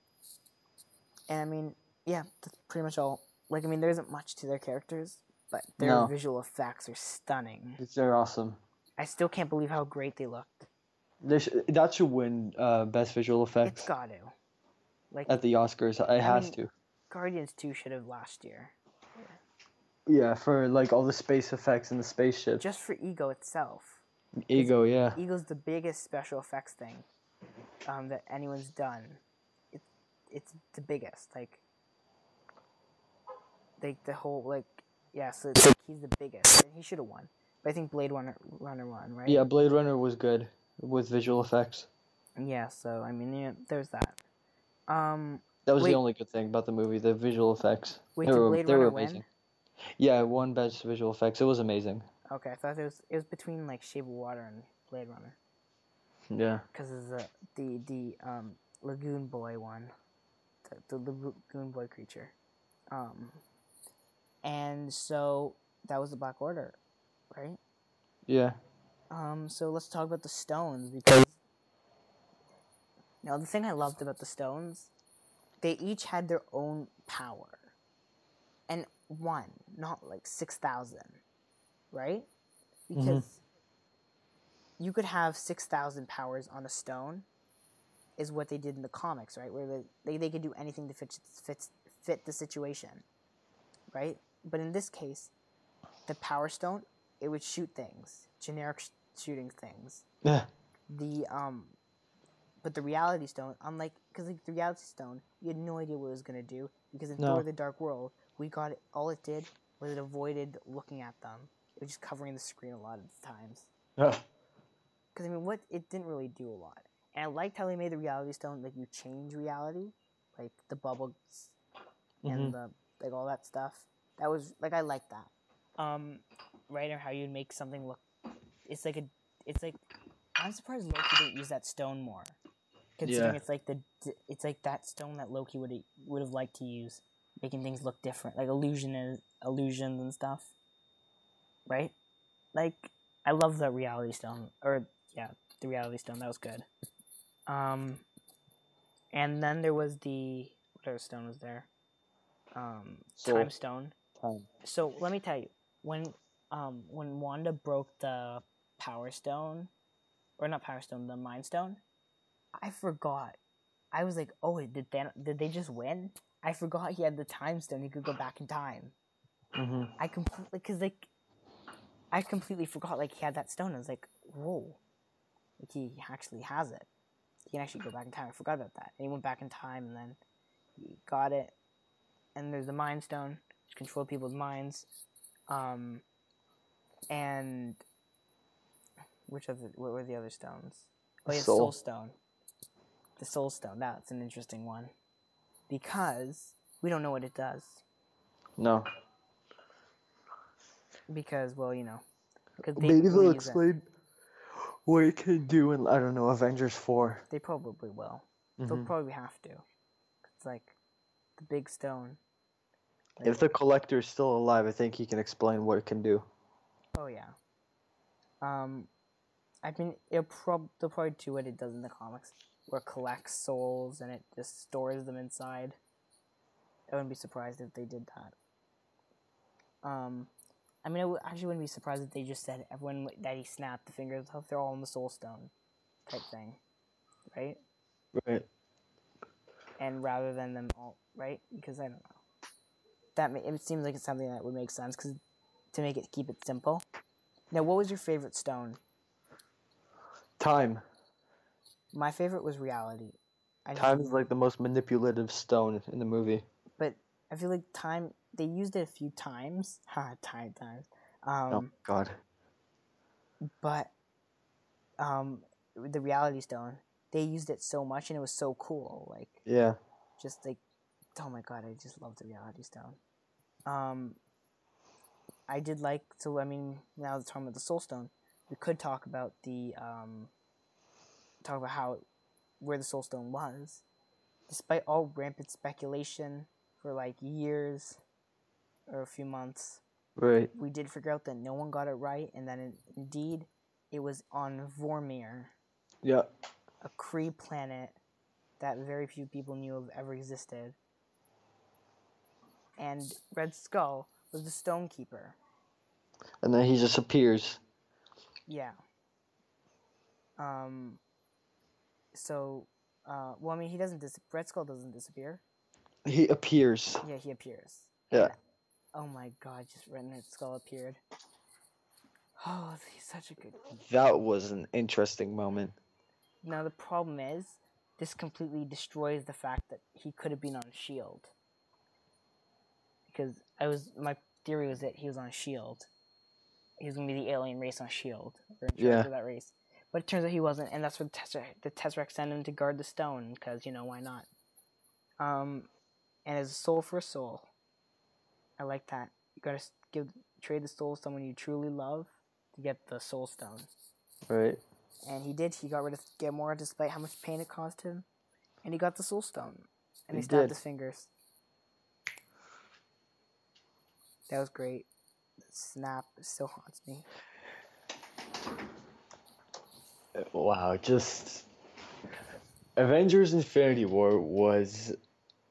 and I mean, yeah, that's pretty much all. Like, I mean, there isn't much to their characters, but their No. visual effects are stunning. They're awesome. I still can't believe how great they looked. They sh- that should win uh, best visual It's effects got to. Like, at the Oscars. It has mean- to. Guardians 2 should have last year. Yeah, for like all the space effects and the spaceship. Just for Ego itself. Ego, yeah. Ego's the biggest special effects thing um, that anyone's done. It, it's the biggest. Like, like the whole like yeah. So it's like he's the biggest. And he should have won. But I think Blade Runner Runner won, right? Yeah, Blade Runner was good with visual effects. Yeah. So I mean, yeah, there's that. Um, That was Wait. the only good thing about the movie, the visual effects. wait, they did were, Blade they Runner were win? amazing. Yeah, one best visual effects. It was amazing. Okay, I thought it was it was between like Shape of Water and Blade Runner Yeah. because the the the um Lagoon Boy one, the, the Lagoon Boy creature, um, and so that was the Black Order, right? Yeah. Um, so let's talk about the stones because now the thing I loved about the stones, they each had their own power, and one, not like six thousand, right? Because you could have six thousand powers on a stone, is what they did in the comics, right? Where they they, they could do anything to fit fit fit the situation, right? But in this case, the power stone it would shoot things, generic sh- shooting things. Yeah. The um, but the reality stone, unlike because like the reality stone, you had no idea what it was gonna do because in No. Thor: The Dark World, we got it. All it did was it avoided looking at them. It was just covering the screen a lot of the times. Because I mean, what it didn't really do a lot. And I liked how they made the reality stone like you change reality, like the bubbles Mhm. and the like all that stuff. That was like I like that. Um, right or how you'd make something look. It's like a. It's like I'm surprised Loki didn't use that stone more, considering Yeah. it's like the it's like that stone that Loki would would have liked to use, making things look different, like illusion and illusions and stuff. Right, like I love the reality stone, or yeah, the Reality Stone. That was good. Um, and then there was the what other stone was there? Um, Soul. Time Stone. Time. So let me tell you, when um when Wanda broke the Power Stone, or not Power Stone, the Mind Stone, I forgot. I was like, oh, did they did they just win? I forgot he had the Time Stone. He could go back in time. Mm-hmm. I completely because like I completely forgot like he had that stone. I was like, whoa, like he actually has it. He can actually go back in time. I forgot about that. And he went back in time, and then he got it. And there's the Mind Stone, which control people's minds. Um, and which other? What were the other stones? Oh, yeah, Soul. Soul Stone. The Soul Stone. That's an interesting one because we don't know what it does. No. Because, well, you know, because Maybe they'll use it. explain what it can do in I don't know Avengers four. They probably will. They'll Mhm. probably have to. It's like the big stone. Like, If the collector is still alive, I think he can explain what it can do. oh yeah. Um, I mean, it'll prob they'll probably do what it does in the comics, where it collects souls and it just stores them inside. I wouldn't be surprised if they did that. Um, I mean, I w- actually wouldn't be surprised if they just said everyone that he snapped the fingers off, they're all in the soul stone, type thing, right? Right. and rather than them all right because I don't know. That ma- it seems like it's something that would make sense because to make it keep it simple. Now, what was your favorite stone? Time. My favorite was reality. I Time is like the most manipulative stone in the movie. but I feel like time they used it a few times. Ha, time times. Um, oh God. but um, the reality stone they used it so much and it was so cool. Like Yeah. just like oh my god i just love the reality stone um i did like so i mean now we're talking about the soul stone we could talk about the um talk about how where the soul stone was despite all rampant speculation for like years or a few months Right. we did figure out that no one got it right and that in, indeed it was on vormir Yeah. a Kree planet that very few people knew of ever existed. And Red Skull was the Stonekeeper. And then he just appears. Yeah. Um. So, uh, well, I mean, he doesn't dis- Red Skull doesn't disappear. He appears. Yeah, he appears. Yeah. Oh my God! Just Red Skull appeared. Oh, he's such a good. That was an interesting moment. Now the problem is, this completely destroys the fact that he could have been on Shield. Because I was my theory was that he was on Shield. He was gonna be the alien race on Shield, or in charge Yeah. of that race. But it turns out he wasn't, and that's what the Tesseract, the Tesseract sent him to guard the stone, because you know why not? Um, and as a soul for a soul, I like that. You gotta give trade the soul to someone you truly love to get the soul stone Right. and he did. He got rid of Gamora despite how much pain it caused him, and he got the Soul Stone, and he, He stabbed did. his fingers. That was great. The snap still haunts me. Wow, just Avengers Infinity War was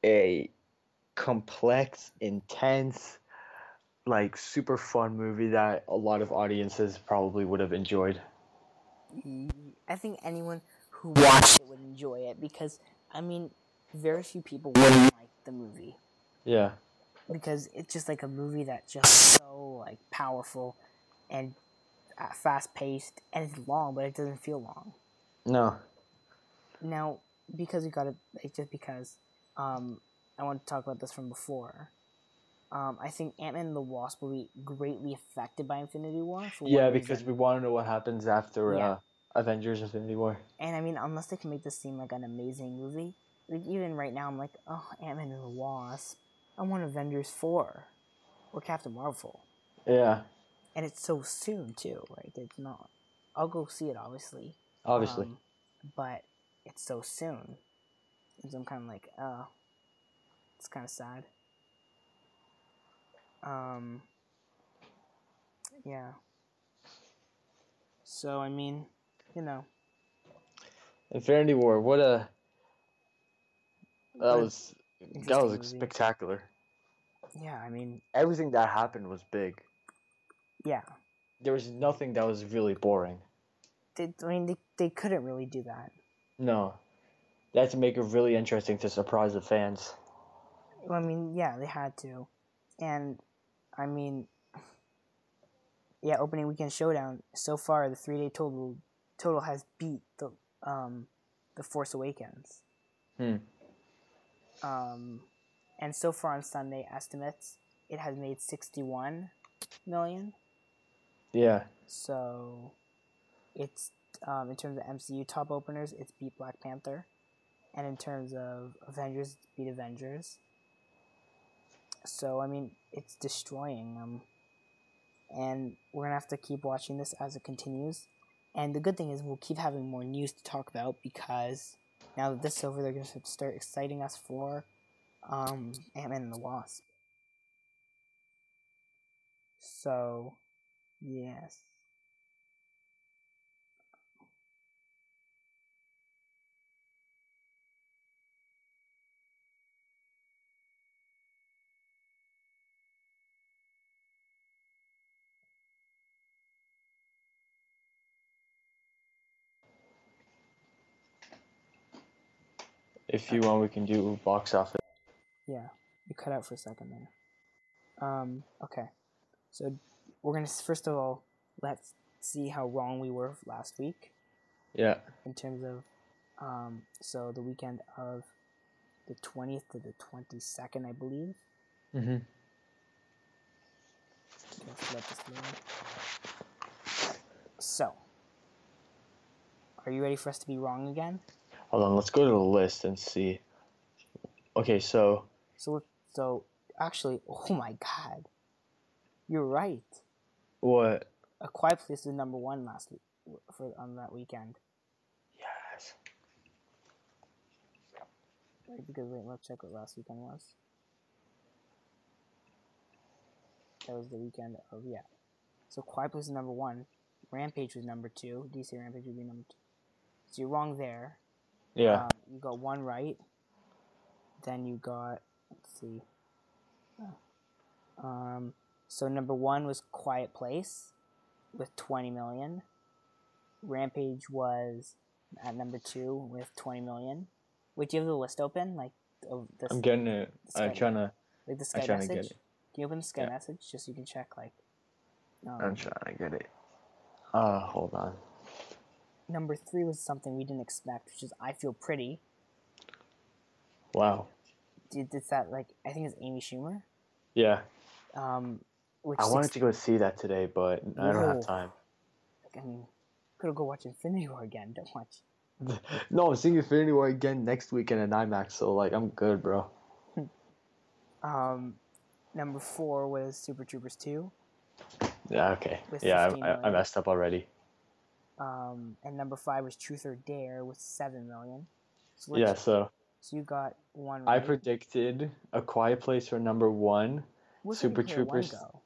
a complex, intense, like super fun movie that a lot of audiences probably would have enjoyed. I think anyone who watched it would enjoy it because I mean, very few people wouldn't like the movie Yeah. because it's just like a movie that's just so like powerful and fast paced, and it's long, but it doesn't feel long. No. Now, because we got it, like, just because, um, I want to talk about this from before. Um, I think Ant Man and the Wasp will be greatly affected by Infinity War. Yeah, because reason. we want to know what happens after Yeah. uh, Avengers Infinity War. and I mean, unless they can make this seem like an amazing movie, like even right now, I'm like, oh, Ant Man and the Wasp. I want Avengers four, or Captain Marvel, Yeah, and it's so soon too. Like it's not. I'll go see it, obviously. obviously. Um, but it's so soon. And so I'm kind of like, oh, it's kind of sad. Um, yeah. So, I mean, you know, Infinity War. What a that was that was movie. spectacular. Yeah, I mean everything that happened was big. Yeah. There was nothing that was really boring. They, I mean, they, they couldn't really do that. No. They had to make it really interesting to surprise the fans. Well, I mean, yeah, they had to. And, I mean, yeah, opening weekend showdown. So far, the three day total total has beat the um, the Force Awakens. Hmm. Um, and so far on Sunday estimates, it has made sixty one million. Yeah. So, it's um, in terms of MCU top openers, it's beat Black Panther, and in terms of Avengers, it's beat Avengers. So I mean, it's destroying them, and we're gonna have to keep watching this as it continues. And the good thing is, we'll keep having more news to talk about because now that this is over, they're gonna start exciting us for um, Ant Man and the Wasp. So, yes. If you want, we can do box office. Yeah, you cut out for a second there. Um, okay. So we're gonna first of all let's see how wrong we were last week. Yeah. In terms of, um, so the weekend of the twentieth to the twenty second, I believe. Mm-hmm. So, are you ready for us to be wrong again? Hold on, let's go to the list and see. Okay, so. So, so actually, oh my god, you're right. What? A Quiet Place is number one last week for on that weekend. Yes. Because wait, let's check what last weekend was. That was the weekend of yeah. So Quiet Place is number one. Rampage was number two. DC Rampage would be number two. So you're wrong there. Yeah. Um, you got one right. Then you got let's see. Um, so number one was Quiet Place with 20 million. Rampage was at number two with 20 million. Wait, do you have the list open? Like, oh, the, I'm getting it. I'm trying to. Like the Skype I'm message. To get it. Can you open the Skype yeah. message just so you can check? Like, um, I'm trying to get it. Uh, hold on number three was something we didn't expect, which is I Feel Pretty. Wow. Did it's that like I think it's Amy Schumer. Yeah. Um, which I wanted to go see that today, but I don't have time. I mean, could go watch Infinity War again. Don't watch. no, I'm seeing Infinity War again next weekend at IMAX, so like I'm good, bro. um, number four was Super Troopers two. Yeah. Okay. Yeah, I, I messed up already. Um, and number five was Truth or Dare with seven million. So yeah, so so you got one. Right. I predicted A Quiet Place for number one. Where's Super Troopers. One?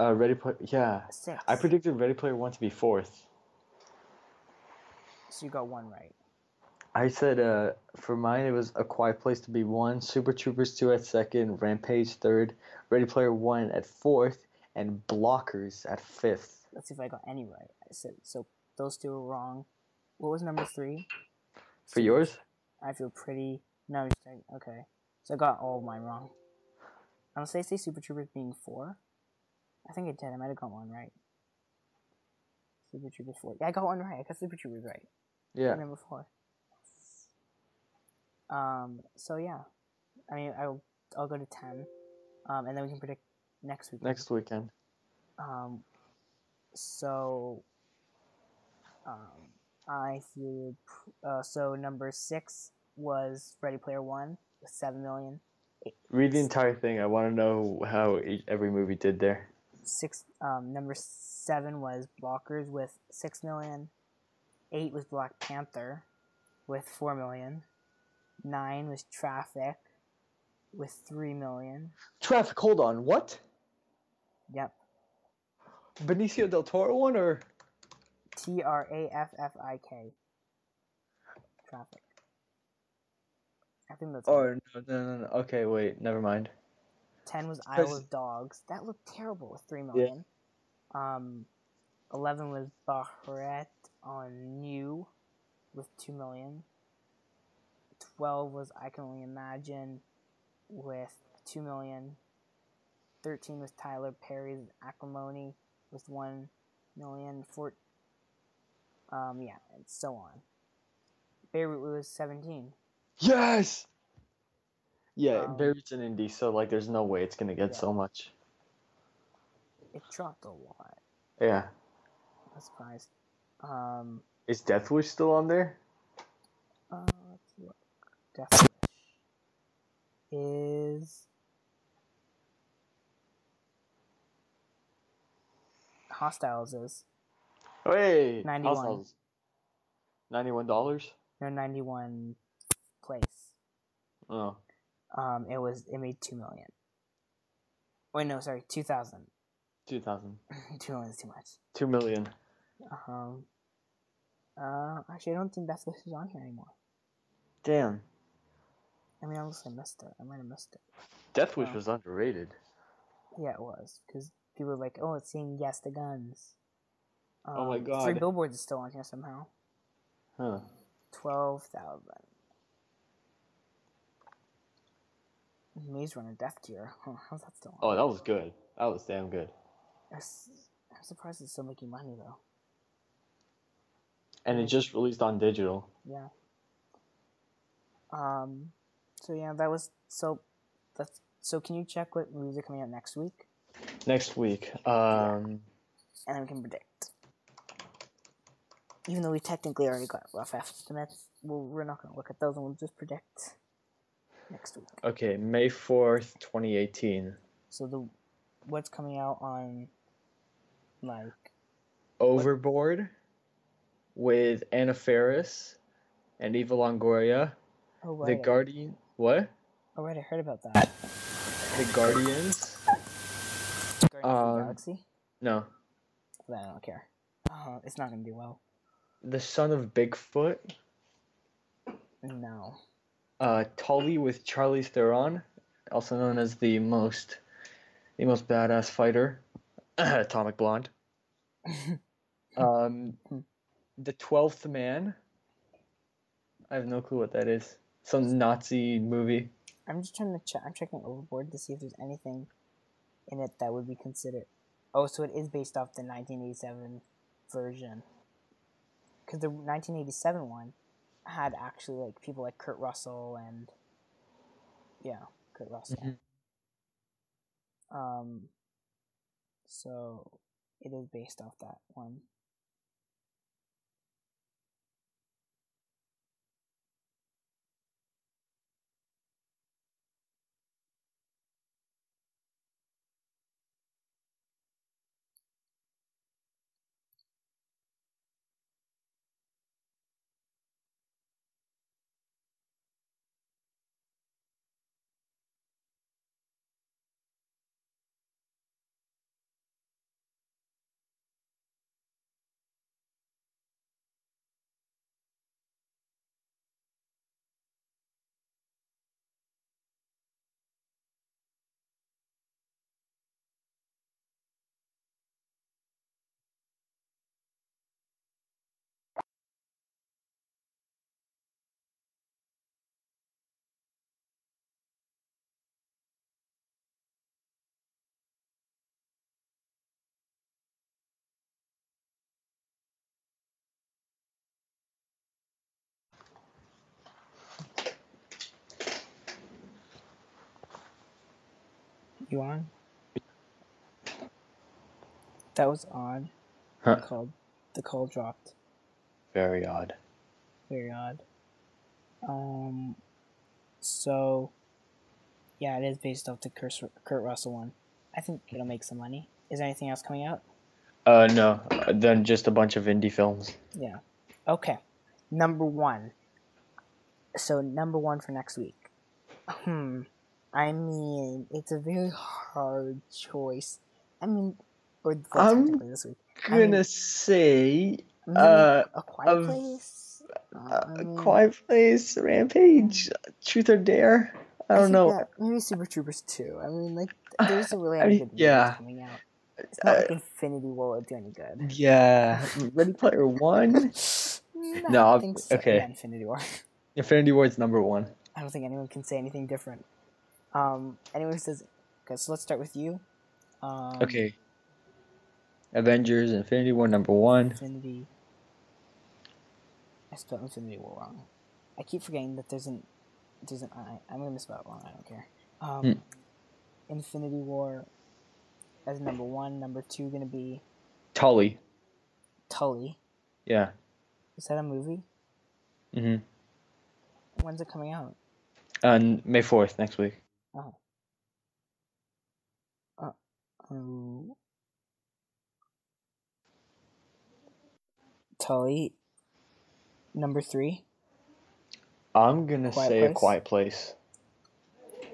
Uh, Ready Player, yeah. Six. I predicted Ready Player One to be fourth. So you got one right. I said uh, for mine it was A Quiet Place to be one, Super Troopers two at second, Rampage third, Ready Player One at fourth, and Blockers at fifth. Let's see if I got any right. I said so those two were wrong. What was number three? For yours? I feel pretty. No, okay. So I got all of mine wrong. I'm gonna say, say Super Troopers being four. I think I did. I might have got one right. Super Troopers four. Yeah, I got one right. I got Super Troopers right. Yeah. Number four. Um. So yeah, I mean, I'll I'll go to ten, um, and then we can predict next week. Next weekend. Um. So um, I feel uh, so. Number six was Ready Player One with seven million. Read the entire thing. I want to know how each, every movie did there. Six. Um, number seven was Blockers with six million. Eight was Black Panther with four million. Nine was Traffik with three million. Traffic. Hold on. What? Yep. Benicio del Toro one or? T R A F F I K. traffic. I think that's. Oh no, no no no! Okay, wait, never mind. Ten was Isle of Dogs. That looked terrible with three million. Yeah. Um, eleven was Bahret on New with two million. Twelve was I Can Only Imagine with two million. Thirteen was Tyler Perry's Acrimony with one million. Four. Um, yeah, and so on. Beirut was seventeen. Yes. Yeah, um, Beirut's an indie, so like, there's no way it's gonna get yeah. so much. It dropped a lot. Yeah. I'm surprised. Um. Is Deathwish still on there? Uh, let's look. Deathwish is Hostiles is. Hey, 91. Hostiles. Ninety-one dollars. No, ninety-one place. Oh. Um, it was it made two million. Wait, no, sorry, two thousand. Two thousand. two million is too much. Two million. Um. Uh, actually, I don't think that's is on here anymore. Damn. I mean, unless I missed it, I might have missed it. Deathwish uh, was underrated. Yeah, it was because people were like, "Oh, it's saying yes to guns." Um, oh my um, god! Three billboards is still on here somehow. Huh. Twelve thousand. Maze Runner Death Cure. How's that still on? Oh, that was good. That was damn good. I'm surprised it's still making money though. And it just released on digital. Yeah. Um. So yeah, that was so. That's so. Can you check what movies are coming out next week? Next week. Um. And then we can predict. Even though we technically already got rough estimates, well, we're not going to look at those and we'll just predict next week. Okay, May fourth, twenty eighteen. So the what's coming out on like Overboard what? with Anna Faris and Eva Longoria. Oh, right. The Guardian. What? Oh right, I heard about that. The Guardians. Guardians um, of the um, Galaxy. No. I don't care. Uh, it's not gonna do well. The son of Bigfoot. No uh, Tully with Charlize Theron, also known as the most the most badass fighter, Atomic Blonde. um, the Twelfth Man. I have no clue what that is. Some Nazi movie. I'm just trying to check. I'm checking Overboard to see if there's anything in it that would be considered. Oh, so it is based off the 1987 version. Because the 1987 one had actually like people like Kurt Russell and yeah, Kurt Russell. Mm-hmm. Um, so it is based off that one. You on? That was odd. Huh. The call, the call dropped. Very odd. Very odd. Um, so, yeah, it is based off the Kurt, Kurt Russell one. I think it'll make some money. Is there anything else coming out? Uh, no. Then just a bunch of indie films. Yeah. Okay. Number one. So number one for next week. Hmm. I mean, it's a very hard choice. I mean, or I'm this week. gonna I mean, say uh, a quiet place. Uh, um, Quiet Place, Rampage, Truth or Dare. I don't I know. maybe Super Troopers 2. I mean, like, there's a really I mean, good yeah. coming out. It's not uh, like Infinity War would do any good. Yeah. Ready Player One? no, no so. okay. Yeah, Infinity War. Infinity War is number one. I don't think anyone can say anything different. Um, anyone says, okay, so let's start with you. Um, okay. Avengers, Infinity War, number one. Infinity. I spelled Infinity War wrong. I keep forgetting that there's an there's an I. I'm gonna misspell it wrong. I don't care. Um, hmm. Infinity War as number one. Number two gonna be Tully. Tully. Yeah. Is that a movie? Mm Mhm. When's it coming out? On May fourth next week. Oh. Uh, oh. Tully. Number three. I'm gonna quiet say place? a quiet place.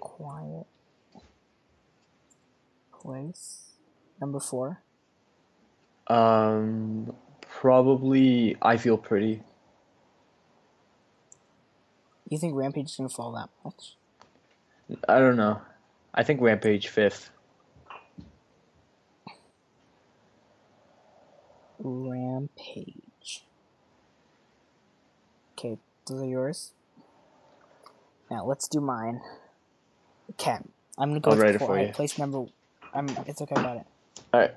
Quiet place. Number four. Um, probably I feel pretty. You think Rampage is gonna fall that much? I don't know. I think Rampage fifth. Rampage. Okay, those are yours. Now let's do mine. Okay, I'm gonna go I'll with Quiet Place number. I'm. It's okay about it. All right.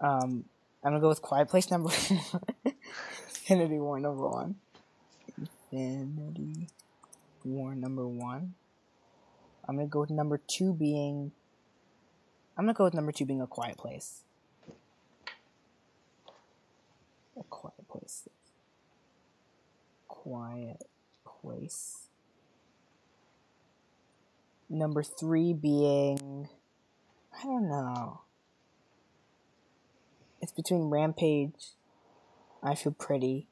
Um, I'm gonna go with Quiet Place number. Infinity War number one. Infinity War number one. I'm gonna go with number two being. I'm gonna go with number two being a Quiet Place. A Quiet Place. Quiet Place. Number three being. I don't know. It's between Rampage, I Feel Pretty,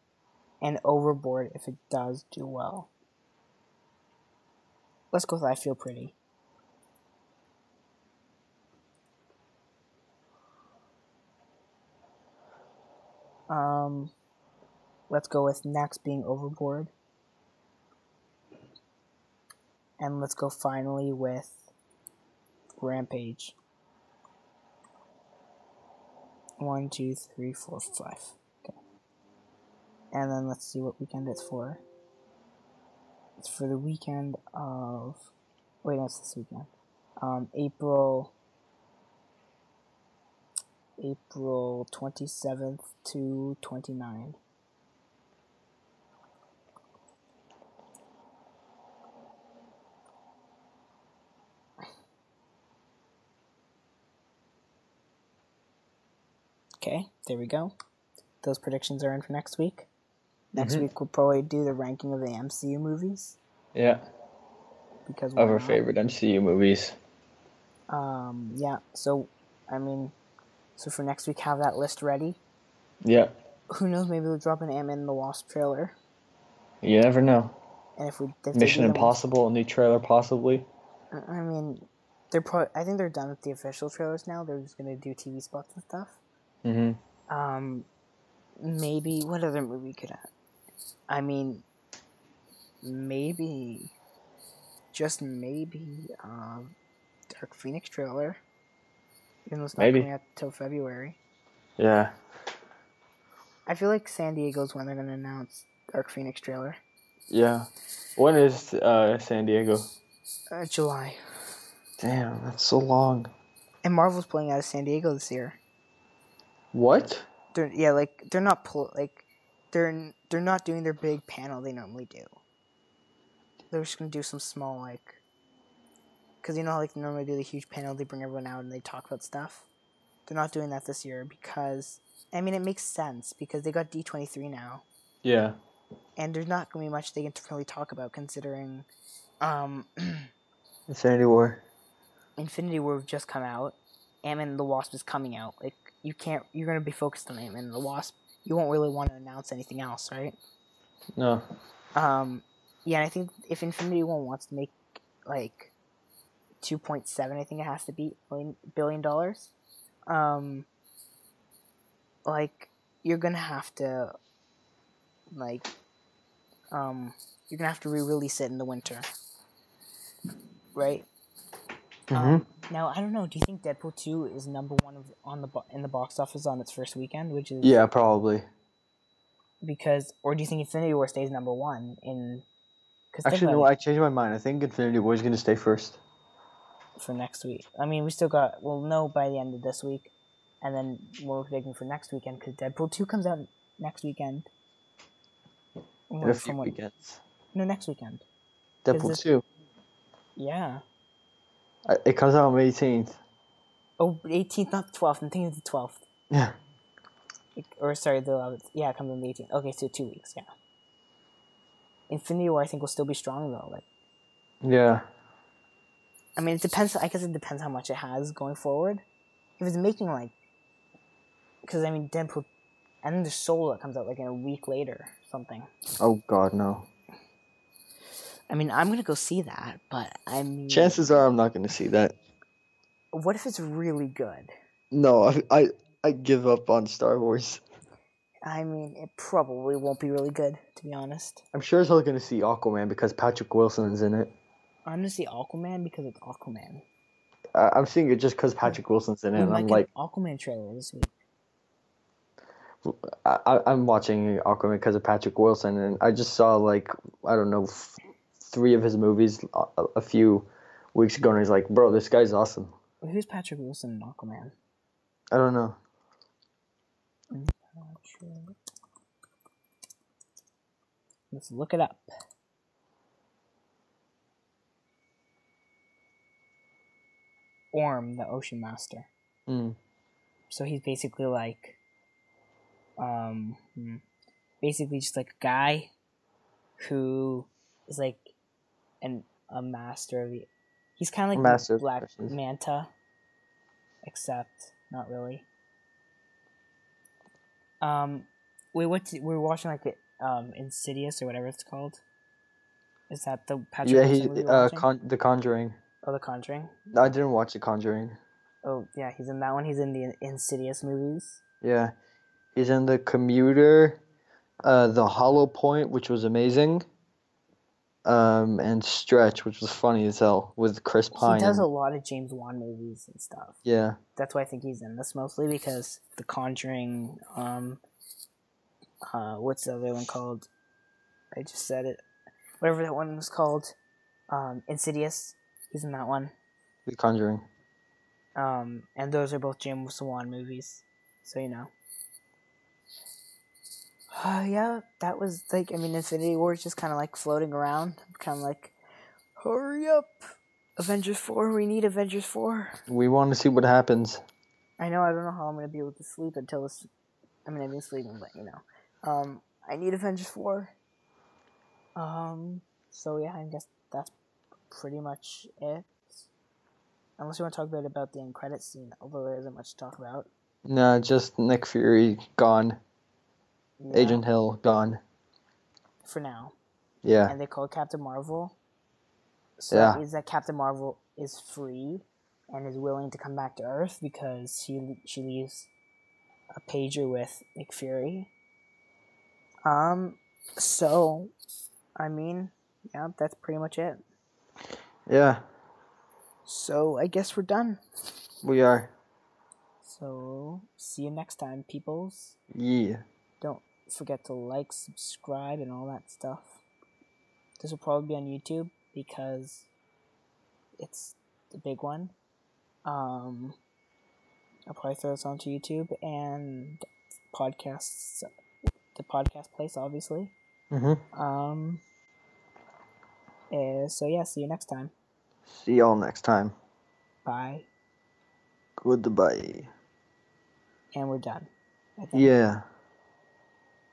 and Overboard if it does do well. Let's go with I Feel Pretty. Um, let's go with next being Overboard. And let's go finally with Rampage. One, two, three, four, five. Okay. And then let's see what weekend it's for. It's for the weekend of. Wait, it's this weekend. Um, April. April 27th to 29. Okay, there we go. Those predictions are in for next week. Next mm-hmm. week we'll probably do the ranking of the MCU movies. Yeah. Because of our favorite MCU movies. Um. Yeah. So, I mean, so for next week, have that list ready. Yeah. Who knows? Maybe we'll drop an Ant Man the Wasp trailer. You never know. And if we if Mission Impossible, a new trailer possibly. I mean, they're pro- I think they're done with the official trailers now. They're just gonna do TV spots and stuff. Mm-hmm. Um, maybe what other movie could I? I mean, maybe, just maybe, um, Dark Phoenix trailer. Even though it's not maybe. coming out till February. Yeah. I feel like San Diego's when they're gonna announce Dark Phoenix trailer. Yeah. When is uh, San Diego? Uh, July. Damn, that's so long. And Marvel's playing out of San Diego this year. What? They're yeah, like they're not pl- like they're they're not doing their big panel they normally do. They're just gonna do some small like, cause you know how, like they normally do the huge panel, they bring everyone out and they talk about stuff. They're not doing that this year because I mean it makes sense because they got D twenty three now. Yeah. And there's not gonna be much they can really talk about considering, um. Infinity War. Infinity War just come out, and the Wasp is coming out. Like you can't you're gonna be focused on Ant-Man and the Wasp. You won't really want to announce anything else, right? No. Um, yeah, I think if Infinity One wants to make like two point seven, I think it has to be billion, billion dollars. Um, like you're gonna have to like um, you're gonna have to re-release it in the winter, right? Mm-hmm. Um, now I don't know. Do you think Deadpool two is number one of, on the bo- in the box office on its first weekend, which is yeah, probably. because, or do you think Infinity War stays number one in? Cause Actually, no, I changed my mind. I think Infinity War is gonna stay first. for next week. I mean, we still got. We'll know by the end of this week, and then we're predicting for next weekend because Deadpool two comes out next weekend. In a few from weekends. No, next weekend. Deadpool this- two. Yeah. Uh, It comes out on May eighteenth. Oh, 18th, not the 12th. I'm thinking the 12th. Yeah. Or, sorry, the 11th. Yeah, it comes on the 18th. Okay, so two weeks, yeah. Infinity War, I think, will still be strong, though. Like, Yeah. I mean, it depends. I guess it depends how much it has going forward. If it's making, like, because, I mean, Deadpool, and then there's Solo that comes out, like, in a week later, something. Oh God, no. I mean, I'm gonna go see that, but I mean, Chances are I'm not gonna see that. what if it's really good? No, I I, I give up on Star Wars. I mean, it probably won't be really good, to be honest. I'm sure as hell gonna see Aquaman because Patrick Wilson's in it. I'm gonna see Aquaman because it's Aquaman. I, I'm seeing it just because Patrick Wilson's in it. We And I'm like, Aquaman trailer this week. I, I'm watching Aquaman because of Patrick Wilson, and I just saw like I don't know three of his movies a, a few weeks ago, and he's like, bro, this guy's awesome. Who's Patrick Wilson in Aquaman? I don't know. Patrick. Let's look it up. Orm, the Ocean Master. Mm. So he's basically like, um, hmm, basically just like a guy who is like an a master of the. He's kind of like Master Black questions. Manta, except not really. Um, we went to, we were watching like it, um Insidious or whatever it's called. Is that the Patrick Yeah, Wilson he uh, con- The Conjuring. oh, The Conjuring. No, I didn't watch The Conjuring. Oh yeah, he's in that one. He's in the Insidious movies. Yeah, he's in The Commuter, uh, The Hollow Point, which was amazing. Um, and Stretch, which was funny as hell with Chris Pine. He does a lot of James Wan movies and stuff. yeah, That's why I think he's in this mostly because The Conjuring. Um, uh, what's the other one called? I just said it. Whatever that one was called. Um, Insidious. He's in that one. The Conjuring. Um, and those are both James Wan movies. So you know. Uh, yeah, that was like I mean, Infinity War is just kind of like floating around, kind of like, hurry up, Avengers four. We need Avengers four. We want to see what happens. I know I don't know how I'm gonna be able to sleep until this. I mean, I've been sleeping, but you know, um, I need Avengers four. Um. So yeah, I guess that's pretty much it. Unless you want to talk a bit about the end credit scene, although there isn't much to talk about. No, just Nick Fury gone. Yeah, Agent Hill gone. for now, Yeah, and they call Captain Marvel. So Yeah. that means that Captain Marvel is free and is willing to come back to Earth because she she leaves a pager with Nick Fury. Um, so, I mean, yeah, that's pretty much it. yeah, So I guess we're done. we are. So see you next time, peoples. Yeah. Don't forget to like, subscribe, and all that stuff. This will probably be on YouTube because it's the big one. Um, I'll probably throw this onto YouTube and podcasts, the podcast place, obviously. Mm-hmm. Um, eh, so yeah, see you next time. See y'all next time. Bye, Goodbye. and we're done. I think. Yeah.